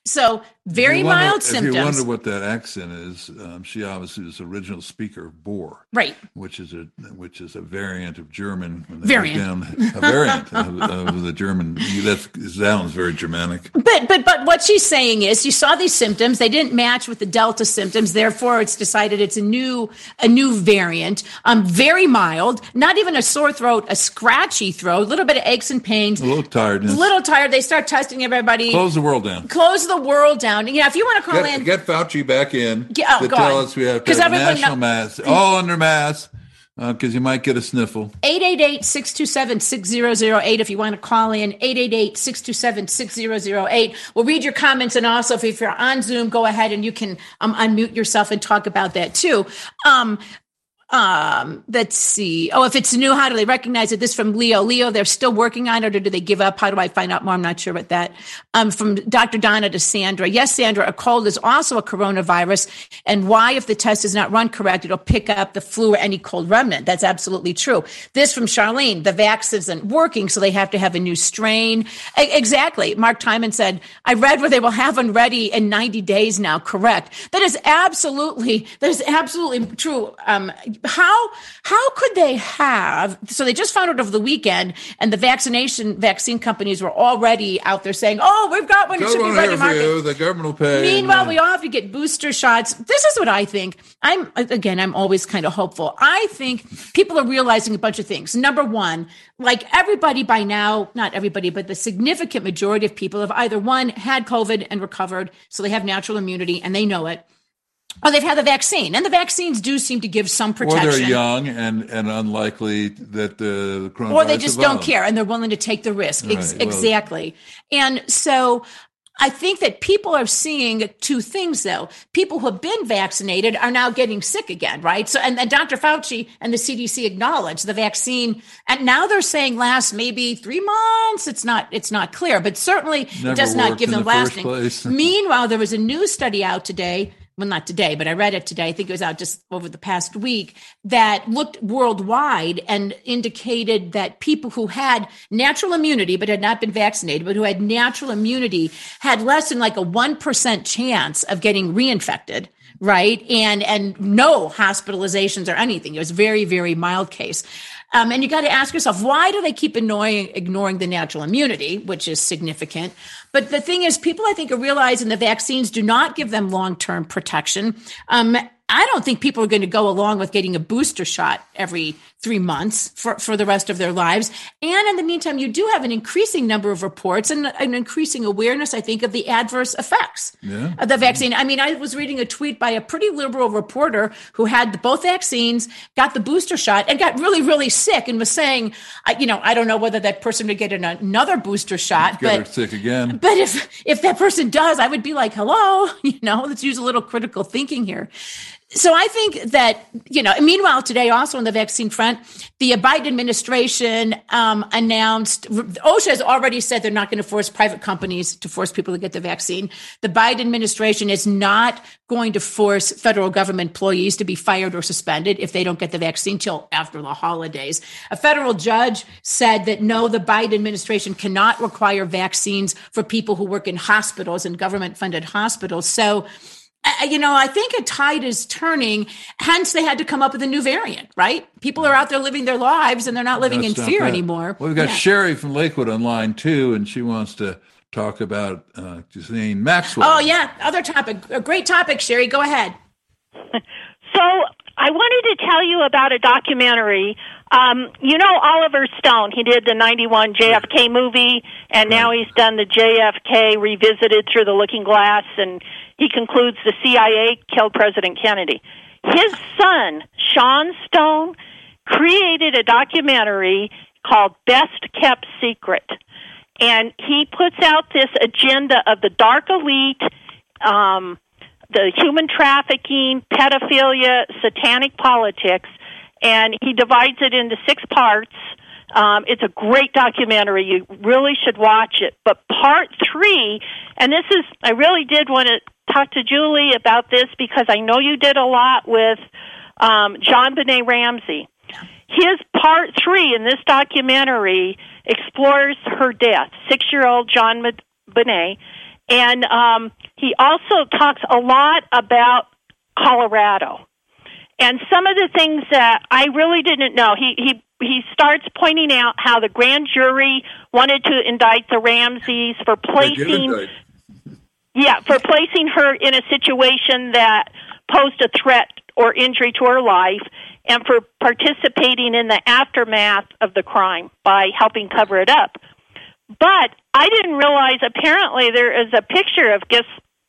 [SPEAKER 3] So very
[SPEAKER 2] If wonder-
[SPEAKER 3] mild
[SPEAKER 2] If you wonder what that accent is, um, she obviously was the original speaker of Boer,
[SPEAKER 3] right.
[SPEAKER 2] which is a which is a variant of German.
[SPEAKER 3] Variant.
[SPEAKER 2] Down, a variant of, of the German. That sounds very Germanic.
[SPEAKER 3] But but but what she's saying is you saw these symptoms, they didn't match with the Delta symptoms, therefore it's decided it's a new a new variant. Um very mild, not even a sore throat, a scratchy throat, a little bit of aches and pains,
[SPEAKER 2] A little tiredness.
[SPEAKER 3] a little tired. They start testing everybody.
[SPEAKER 2] Close the world down.
[SPEAKER 3] Close the world down. Yeah, if you want to call in
[SPEAKER 2] Get, get Fauci back in
[SPEAKER 3] Get- oh,
[SPEAKER 2] to
[SPEAKER 3] go
[SPEAKER 2] tell us we have to have national mask, all under mask, because you might get a sniffle.
[SPEAKER 3] 888-627-6008 if you want to call in. 888-627-6008 we'll read your comments and also if you're on zoom go ahead and you can um, unmute yourself and talk about that too. Um, um, let's see. Oh, if it's new, how do they recognize it? This from Leo. Leo, they're still working on it, or do they give up? How do I find out more? I'm not sure about that. Um, from Dr. Donna to Sandra. Yes, Sandra, a cold is also a coronavirus. And why, if the test is not run correct, it'll pick up the flu or any cold remnant. That's absolutely true. This from Charlene. The vax isn't working, so they have to have a new strain. E- exactly. Mark Timon said, I read where they will have one ready in 90 days now. Correct. That is absolutely, that is absolutely true. Um, how, how could they have, so they just found out over the weekend and the vaccination, vaccine companies were already out there saying, oh, we've got one. It should be ready to market.
[SPEAKER 2] you. The government will pay.
[SPEAKER 3] Meanwhile,
[SPEAKER 2] and,
[SPEAKER 3] we all have to get booster shots. This is what I think. I'm again, I'm always kind of hopeful. I think people are realizing a bunch of things. Number one, like everybody by now, not everybody, but the significant majority of people have either one had COVID and recovered, so they have natural immunity and they know it. Or they've had the vaccine, and the vaccines do seem to give some protection.
[SPEAKER 2] or they're young and, and unlikely that the coronavirus
[SPEAKER 3] or they just don't care and they're willing to take the risk. Ex-
[SPEAKER 2] well-
[SPEAKER 3] exactly. And so I think that people are seeing two things though. People who have been vaccinated are now getting sick again, right? So, and, and Dr. Fauci and the CDC acknowledge the vaccine. And now they're saying last maybe three months. It's not, it's not clear, but certainly
[SPEAKER 2] Never
[SPEAKER 3] it does not give them
[SPEAKER 2] the
[SPEAKER 3] lasting. Meanwhile, there was a new study out today. Well, not today, but I read it today. I think it was out just over the past week that looked worldwide and indicated that people who had natural immunity but had not been vaccinated, but who had natural immunity had less than like a 1% chance of getting reinfected. Right. And, and no hospitalizations or anything. It was very, very mild case. Um, and you got to ask yourself, why do they keep annoying, ignoring the natural immunity, which is significant? But the thing is, people I think are realizing the vaccines do not give them long term protection. Um, I don't think people are going to go along with getting a booster shot every three months for, for the rest of their lives. And in the meantime, you do have an increasing number of reports and an increasing awareness, I think, of the adverse effects
[SPEAKER 2] Yeah.
[SPEAKER 3] of the vaccine. I mean, I was reading a tweet by a pretty liberal reporter who had both vaccines, got the booster shot, and got really, really sick and was saying, I- you know, I don't know whether that person would get an, another booster shot,
[SPEAKER 2] Get her
[SPEAKER 3] but
[SPEAKER 2] sick again.
[SPEAKER 3] but if if that person does, I would be like, hello, you know, let's use a little critical thinking here. So I think that you know. Meanwhile, today also on the vaccine front, the Biden administration um, announced OSHA has already said they're not going to force private companies to force people to get the vaccine. The Biden administration is not going to force federal government employees to be fired or suspended if they don't get the vaccine till after the holidays. A federal judge said that no, the Biden administration cannot require vaccines for people who work in hospitals and government funded hospitals. So you know, I think a tide is turning. Hence, they had to come up with a new variant, right? People are out there living their lives and they're not living
[SPEAKER 2] That's
[SPEAKER 3] in
[SPEAKER 2] not
[SPEAKER 3] fear
[SPEAKER 2] bad.
[SPEAKER 3] anymore.
[SPEAKER 2] Well, we've got
[SPEAKER 3] Yeah.
[SPEAKER 2] Sherry from Lakewood on line too, and she wants to talk about uh, Justine Maxwell.
[SPEAKER 3] Oh, yeah. Other topic. A great topic, Sherry. Go ahead.
[SPEAKER 6] So I wanted to tell you about a documentary. Um, you know Oliver Stone. He did the '91 JFK movie, and now he's done the JFK revisited through the Looking Glass, and he concludes the CIA killed President Kennedy. His son, Sean Stone, created a documentary called Best Kept Secret, and he puts out this agenda of the dark elite. Um, the human trafficking, pedophilia, satanic politics, and he divides it into six parts. Um, it's a great documentary. You really should watch it. But part three, and this is, I really did want to talk to Julie about this because I know you did a lot with um, JonBenét Ramsey. His part three in this documentary explores her death, six year old John Benet, and um, he also talks a lot about Colorado and some of the things that I really didn't know. He he he starts pointing out how the grand jury wanted to indict the Ramseys for placing yeah for placing her in a situation that posed a threat or injury to her life and for participating in the aftermath of the crime by helping cover it up. But I didn't realize apparently there is a picture of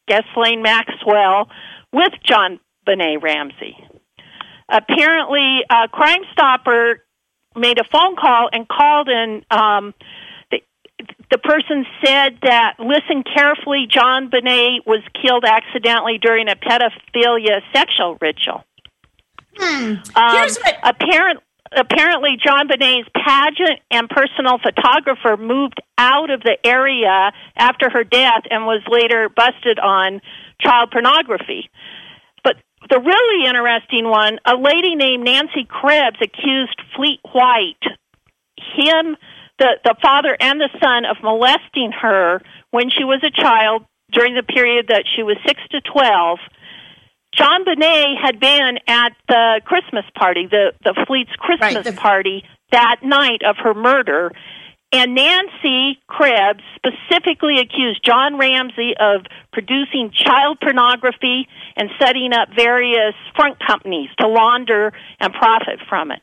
[SPEAKER 6] Ghislaine Maxwell with John Benet Ramsey. Apparently, a Crime Stopper made a phone call and called and um, the, the person said that listen carefully, JonBenét was killed accidentally during a pedophilia sexual ritual.
[SPEAKER 3] Hmm.
[SPEAKER 6] Um,
[SPEAKER 3] Here's what
[SPEAKER 6] apparent, apparently, JonBenet's pageant and personal photographer moved out of the area after her death and was later busted on child pornography. The really interesting one, a lady named Nancy Krebs accused Fleet White, him, the, the father and the son, of molesting her when she was a child during the period that she was 6 to 12 JonBenét had been at the Christmas party, the, the Fleet's Christmas
[SPEAKER 3] Right, the-
[SPEAKER 6] party that night of her murder. And Nancy Krebs specifically accused John Ramsey of producing child pornography and setting up various front companies to launder and profit from it.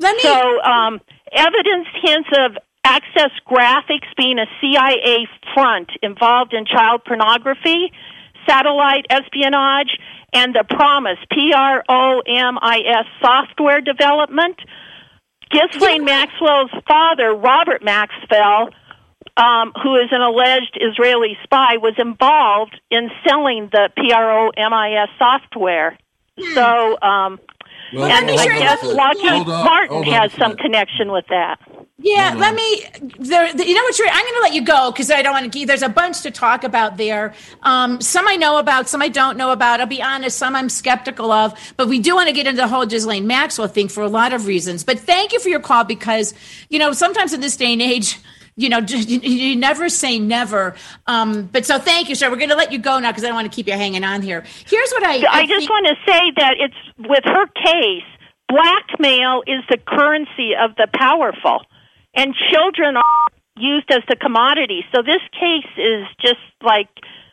[SPEAKER 3] let me
[SPEAKER 6] So, um, evidence hints of Access Graphics being a CIA front involved in child pornography, satellite espionage, and the PROMIS, P R O M I S software development. Ghislaine Maxwell's father, Robert Maxwell, um, who is an alleged Israeli spy, was involved in selling the PROMIS software. So, um,
[SPEAKER 2] Well,
[SPEAKER 6] and
[SPEAKER 3] me
[SPEAKER 6] I
[SPEAKER 3] sure
[SPEAKER 6] guess
[SPEAKER 3] that-
[SPEAKER 6] Lockheed
[SPEAKER 2] Hold
[SPEAKER 6] Martin
[SPEAKER 2] on
[SPEAKER 6] has some connection with that.
[SPEAKER 3] Yeah,
[SPEAKER 2] Hold
[SPEAKER 3] let me. There, the, you know what, Sherry? I'm going to let you go because I don't want to. There's a bunch to talk about there. Um, some I know about, some I don't know about. I'll be honest, some I'm skeptical of. But we do want to get into the whole Ghislaine Maxwell thing for a lot of reasons. But thank you for your call because you know sometimes in this day and age. You know, you, you never say never. Um, but so thank you, sir. We're going to let you go now because I don't want to keep you hanging on here. Here's what I.
[SPEAKER 6] I just
[SPEAKER 3] think-
[SPEAKER 6] want to say that it's with her case, blackmail is the currency of the powerful, and children are used as the commodity. So this case is just like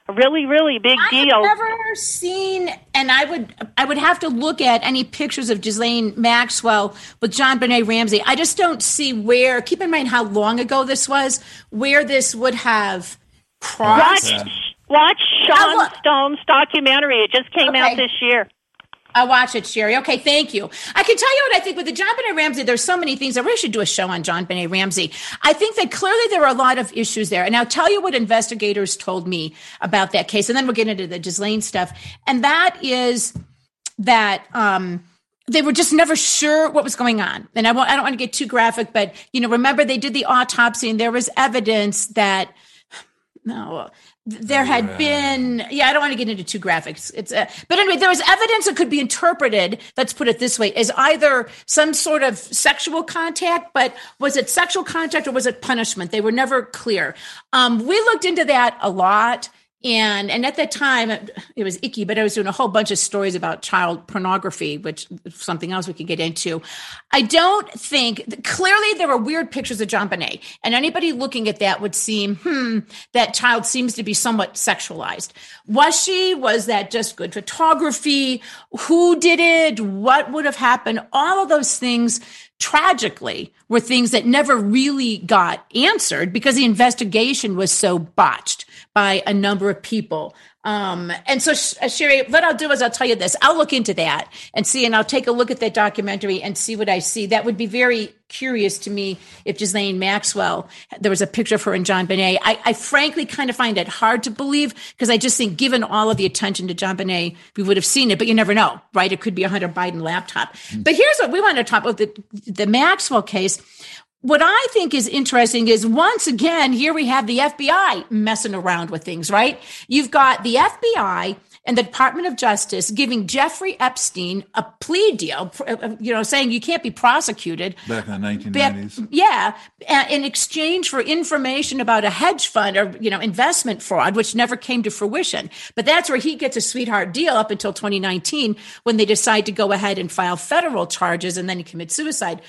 [SPEAKER 6] a really, really big deal.
[SPEAKER 3] I've never seen, and I would, I would have to look at any pictures of Ghislaine Maxwell with JonBenét Ramsey. I just don't see where. Keep in mind how long ago this was, where this would have crossed.
[SPEAKER 6] watch, watch Sean Stone's documentary. It just came out this year.
[SPEAKER 3] I'll watch it, Sherry. Okay, thank you. I can tell you what I think with the JonBenét Ramsey. There's so many things. I really should do a show on JonBenét Ramsey. I think that clearly there are a lot of issues there. And I'll tell you what investigators told me about that case. And then we'll get into the Ghislaine stuff. And that is that um, they were just never sure what was going on. And I, I don't want to get too graphic, but you know, remember they did the autopsy and there was evidence that no there had been yeah i don't want to get into too graphics it's uh, but anyway there was evidence that could be interpreted let's put it this way as either some sort of sexual contact but was it sexual contact or was it punishment? They were never clear. Um, we looked into that a lot and and at that time it was icky but i was doing a whole bunch of stories about child pornography which something else we could get into. I don't think clearly there were weird pictures of JonBenét and anybody looking at that would seem hmm that child seems to be somewhat sexualized. Was she? Was that just good photography? Who did it? What would have happened? All of those things tragically were things that never really got answered because the investigation was so botched by a number of people. Um, and so, uh, Sherry, what I'll do is I'll tell you this. I'll look into that and see, and I'll take a look at that documentary and see what I see. That would be very curious to me if Ghislaine Maxwell, there was a picture of her and JonBenét. I, I frankly kind of find it hard to believe because I just think given all of the attention to JonBenét, we would have seen it, but you never know, right? It could be a Hunter Biden laptop. Mm-hmm. But here's what we want to talk about the, the Maxwell case what I think is interesting is once again, here we have the FBI messing around with things, right? You've got the FBI and the Department of Justice giving Jeffrey Epstein a plea deal, uh, uh, you know, saying you can't be prosecuted.
[SPEAKER 2] Back in the 1990s.
[SPEAKER 3] yeah. In exchange for information about a hedge fund or, you know, investment fraud, which never came to fruition. But that's where he gets a sweetheart deal up until 2019 when they decide to go ahead and file federal charges and then he commits suicide.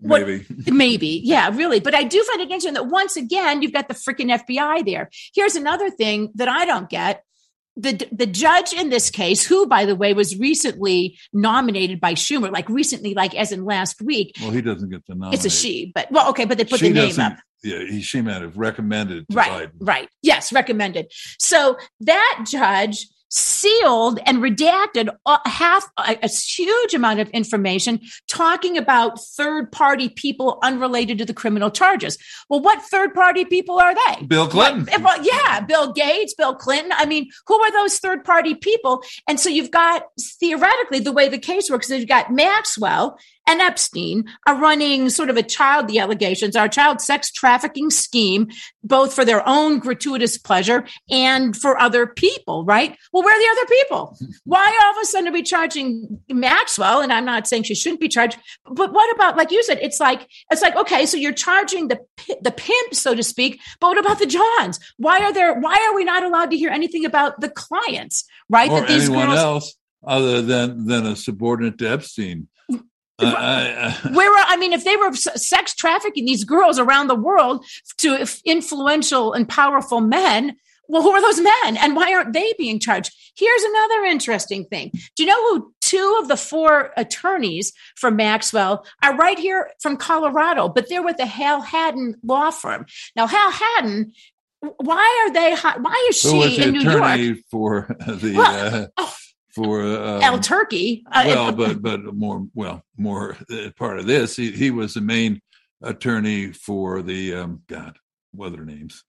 [SPEAKER 2] What, maybe.
[SPEAKER 3] maybe. Yeah, really. But I do find it interesting that once again, you've got the freaking FBI there. Here's another thing that I don't get. The, the judge in this case, who, by the way, was recently nominated by Schumer, like recently, like as in last week.
[SPEAKER 2] Well, he doesn't get the nomination.
[SPEAKER 3] It's a she, but well, okay, but they put she the name up.
[SPEAKER 2] Yeah, he, she might have recommended
[SPEAKER 3] right,
[SPEAKER 2] Biden.
[SPEAKER 3] Right. Yes, recommended. So that judge sealed and redacted uh, half a, a, huge amount of information talking about third party people unrelated to the criminal charges. Well, what third party people are they?
[SPEAKER 2] Bill Clinton.
[SPEAKER 3] What, well, yeah, Bill Gates, Bill Clinton. I mean, who are those third party people? And so you've got theoretically the way the case works is you've got Maxwell and Epstein are running sort of a child, the allegations are child sex trafficking scheme, both for their own gratuitous pleasure and for other people, right? Well, where are the other people? Why all of a sudden are we charging Maxwell? And I'm not saying she shouldn't be charged, but what about, like you said, it's like, it's like, okay, so you're charging the, the pimp, so to speak, but what about the Johns? Why are there, why are we not allowed to hear anything about the clients, right?
[SPEAKER 2] Or that these anyone girls, else other than, than a subordinate to Epstein
[SPEAKER 3] uh, Where I mean, if they were sex trafficking these girls around the world to influential and powerful men, well, who are those men and why aren't they being charged? Here's another interesting thing. Do you know who two of the four attorneys for Maxwell are right here from Colorado, but they're with the Hal Haddon law firm. Now, Hal Haddon why are they? Why is she in New York
[SPEAKER 2] for the? Well, uh, oh, for
[SPEAKER 3] El Turkey.
[SPEAKER 2] Uh, well, but but more well more uh, part of this. He he was the main attorney for the um, God, what are names?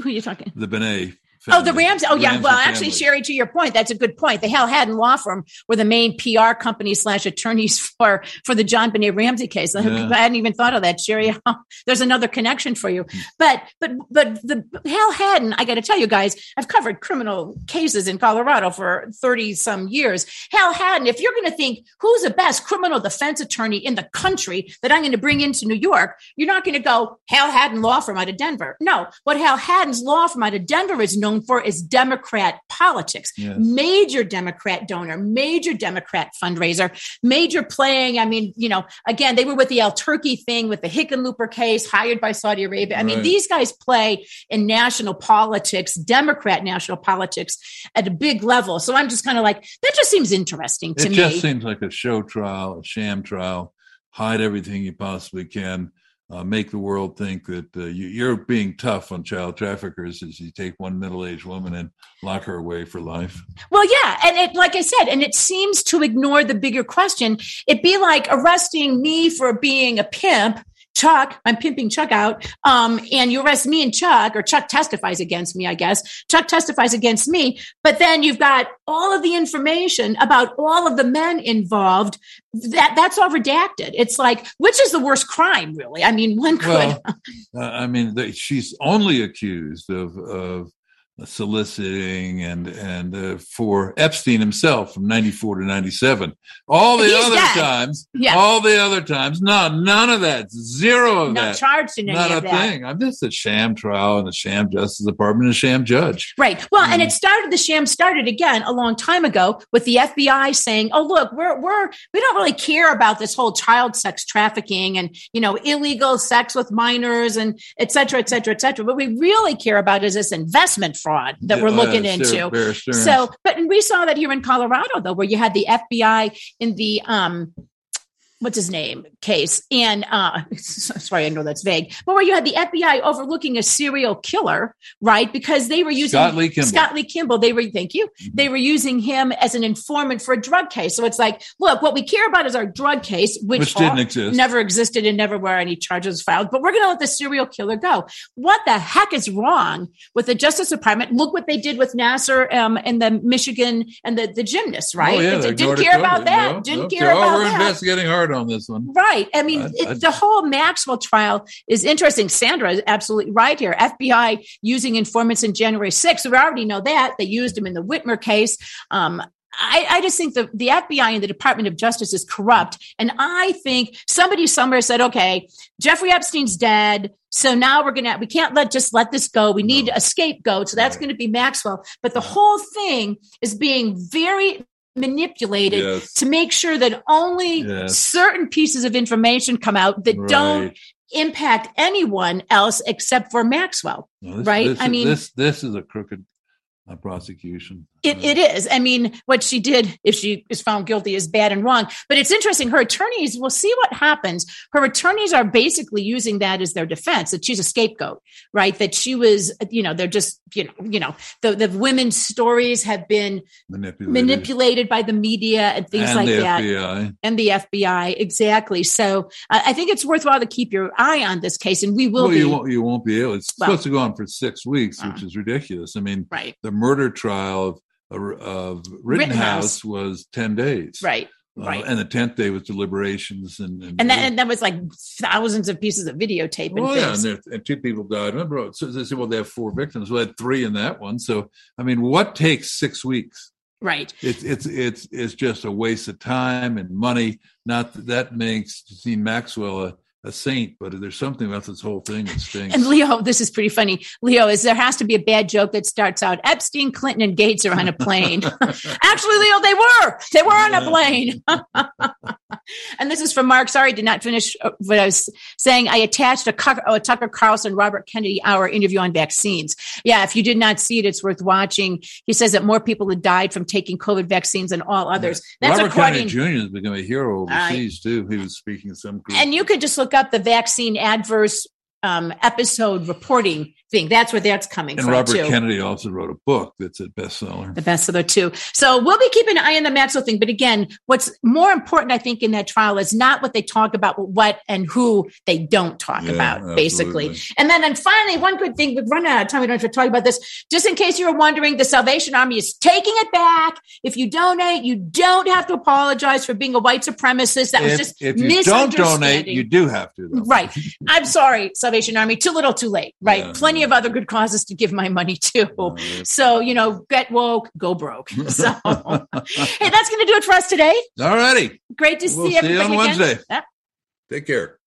[SPEAKER 3] Who are you talking?
[SPEAKER 2] The Benet
[SPEAKER 3] Oh, the Rams. Oh, yeah. well, actually, Sherry, to your point, that's a good point. The Hal Haddon Law Firm were the main PR company slash attorneys for for the JonBenét Ramsey case. Yeah. I hadn't even thought of that, Sherry. There's another connection for you. But but but the Hal Haddon, I got to tell you guys, I've covered criminal cases in Colorado for thirty some years. Hal Haddon, if you're going to think who's the best criminal defense attorney in the country that I'm going to bring into New York, you're not going to go Hal Haddon Law Firm out of Denver. No, what Hal Haddon's Law Firm out of Denver is known for is Democrat politics. Yes. Major Democrat donor, major Democrat fundraiser, major playing. I mean, you know, again, they were with the al-Turki thing with the Hickenlooper case, hired by Saudi Arabia. I right. mean, these guys play in national politics, Democrat national politics at a big level. So I'm just kind of like, that just seems interesting to
[SPEAKER 2] it me. It just seems like a show trial, a sham trial. Hide everything you possibly can uh, make the world think that uh, you, are being tough on child traffickers as you take one middle-aged woman and lock her away for life.
[SPEAKER 3] Well, yeah, and it, like I said, and it seems to ignore the bigger question. It'd be like arresting me for being a pimp Chuck, I'm pimping Chuck out, um, and you arrest me and Chuck, or Chuck testifies against me, I guess. Chuck testifies against me, but then you've got all of the information about all of the men involved. That that's all redacted. It's like, which is the worst crime, really? I mean, one could. Well,
[SPEAKER 2] I mean, she's only accused of of soliciting and and uh, for Epstein himself from 94 to 97 all the
[SPEAKER 3] He's
[SPEAKER 2] other
[SPEAKER 3] dead.
[SPEAKER 2] times
[SPEAKER 3] Yeah.
[SPEAKER 2] all the other times no none of that zero of
[SPEAKER 3] Not
[SPEAKER 2] that
[SPEAKER 3] charged in any
[SPEAKER 2] not a
[SPEAKER 3] that.
[SPEAKER 2] thing i'm just a sham trial and a sham justice department and a sham judge
[SPEAKER 3] Right. Well, and
[SPEAKER 2] Mm.
[SPEAKER 3] it started. The sham started again a long time ago with the FBI saying, "Oh, look, we're we're we don't really care about this whole child sex trafficking and you know illegal sex with minors and et cetera, et cetera, et cetera. What we really care about is this investment fraud that we're looking
[SPEAKER 2] uh,
[SPEAKER 3] into."
[SPEAKER 2] Sarah Bear Stearns.
[SPEAKER 3] So, but and we saw that here in Colorado, though, where you had the FBI in the um, what's his name case, and uh, sorry, I know that's vague, but where you had the FBI overlooking a serial killer, right? Because they were using
[SPEAKER 2] Scott Lee Kimball.
[SPEAKER 3] Scott Lee Kimball. They were, thank you.
[SPEAKER 2] Mhm.
[SPEAKER 3] They were using him as an informant for a drug case. So it's like, look, what we care about is our drug case, which,
[SPEAKER 2] which didn't exist
[SPEAKER 3] never existed and never were any charges filed. But we're going to let the serial killer go. What the heck is wrong with the Justice Department? Look what they did with Nassar um, and the Michigan and the, the gymnast, right?
[SPEAKER 2] Oh, yeah, they
[SPEAKER 3] didn't care about that. Didn't care about
[SPEAKER 2] we're
[SPEAKER 3] that.
[SPEAKER 2] investigating hard on this one
[SPEAKER 3] Right. I mean,
[SPEAKER 2] I-
[SPEAKER 3] it,
[SPEAKER 2] I-
[SPEAKER 3] the whole Maxwell trial is interesting. Sandra is absolutely right here. FBI using informants in January 6th. We already know that. They used them in the Whitmer case. Um, I, I just think the, the FBI and the Department of Justice is corrupt. And I think somebody somewhere said, okay, Jeffrey Epstein's dead. So now we're going to, we can't let, just let this go. We need
[SPEAKER 2] No.
[SPEAKER 3] a scapegoat. So that's
[SPEAKER 2] Right.
[SPEAKER 3] going to be Maxwell. But the whole thing is being very manipulated
[SPEAKER 2] yes
[SPEAKER 3] to make sure that only
[SPEAKER 2] Yes.
[SPEAKER 3] certain pieces of information come out that don't impact anyone else except for Maxwell.
[SPEAKER 2] No, this-
[SPEAKER 3] right?
[SPEAKER 2] this
[SPEAKER 3] I mean-
[SPEAKER 2] this this is a crooked uh, prosecution
[SPEAKER 3] It,
[SPEAKER 2] Uh,
[SPEAKER 3] it is. I mean, what she did, if she is found guilty, is bad and wrong. But it's interesting. Her attorneys, we'll see what happens. Her attorneys are basically using that as their defense that she's a scapegoat, right? That she was, you know, they're just, you know, you know, the, the women's stories have been
[SPEAKER 2] manipulated,
[SPEAKER 3] manipulated by the media and things
[SPEAKER 2] and
[SPEAKER 3] like
[SPEAKER 2] the
[SPEAKER 3] that.
[SPEAKER 2] FBI.
[SPEAKER 3] and the FBI. Exactly. So uh, I think it's worthwhile to keep your eye on this case, and we will
[SPEAKER 2] Well,
[SPEAKER 3] be.
[SPEAKER 2] you won't you won't be able. It's
[SPEAKER 3] Well-
[SPEAKER 2] supposed to go on for six weeks, which
[SPEAKER 3] Uh.
[SPEAKER 2] is ridiculous. I mean,
[SPEAKER 3] Right.
[SPEAKER 2] the murder trial of of Rittenhouse,
[SPEAKER 3] Rittenhouse.
[SPEAKER 2] was ten days,
[SPEAKER 3] Right.
[SPEAKER 2] Uh,
[SPEAKER 3] Right.
[SPEAKER 2] and the tenth day was deliberations, and and,
[SPEAKER 3] And that, and that was like thousands of pieces of videotape and
[SPEAKER 2] well, yeah, and, there, and two people died. Remember, so they said, well, they have four victims. We had three in that one. So, I mean, what takes six weeks?
[SPEAKER 3] right.
[SPEAKER 2] It's it's it's it's just a waste of time and money. Not that that makes Gene Maxwell a, a saint, but there's something about this whole thing that stinks.
[SPEAKER 3] And Leo, this is pretty funny. Leo, is there has to be a bad joke that starts out Epstein, Clinton, and Gates are on a plane. Actually, Leo, they were. They were on a plane. and this is from Mark. Sorry, I did not finish uh, what I was saying. I attached a, a Tucker Carlson, Robert Kennedy hour interview on vaccines. Yeah, if you did not see it, it's worth watching. He says that more people had died from taking COVID vaccines than all others. That's
[SPEAKER 2] Robert
[SPEAKER 3] according.
[SPEAKER 2] Kennedy Jr. has become a hero overseas too. He was speaking at some group.
[SPEAKER 3] And you could just look up the vaccine adverse um, episode reporting thing. That's where that's coming from.
[SPEAKER 2] And
[SPEAKER 3] from
[SPEAKER 2] Robert
[SPEAKER 3] too.
[SPEAKER 2] Kennedy also wrote a book that's a bestseller.
[SPEAKER 3] the best of the two. So we'll be keeping an eye on the Maxwell thing. But again, what's more important, I think, in that trial is not what they talk about, but what and who they don't talk
[SPEAKER 2] Yeah,
[SPEAKER 3] about, basically. And then, and finally, one good thing, we've run out of time. We don't have to talk about this. Just in case you were wondering, the Salvation Army is taking it back. If you donate, you don't have to apologize for being a white supremacist. That was just
[SPEAKER 2] if you don't donate, you do have to. Though.
[SPEAKER 3] Right. I'm sorry, Salvation Army. Too little, too late. Right.
[SPEAKER 2] Yeah.
[SPEAKER 3] Plenty of other good causes to give my money to. So, you know, get woke, go broke. So, hey, that's going to do it for us today.
[SPEAKER 2] All righty.
[SPEAKER 3] Great to
[SPEAKER 2] We'll
[SPEAKER 3] see
[SPEAKER 2] see you on
[SPEAKER 3] again.
[SPEAKER 2] Wednesday.
[SPEAKER 3] Yeah.
[SPEAKER 2] Take care.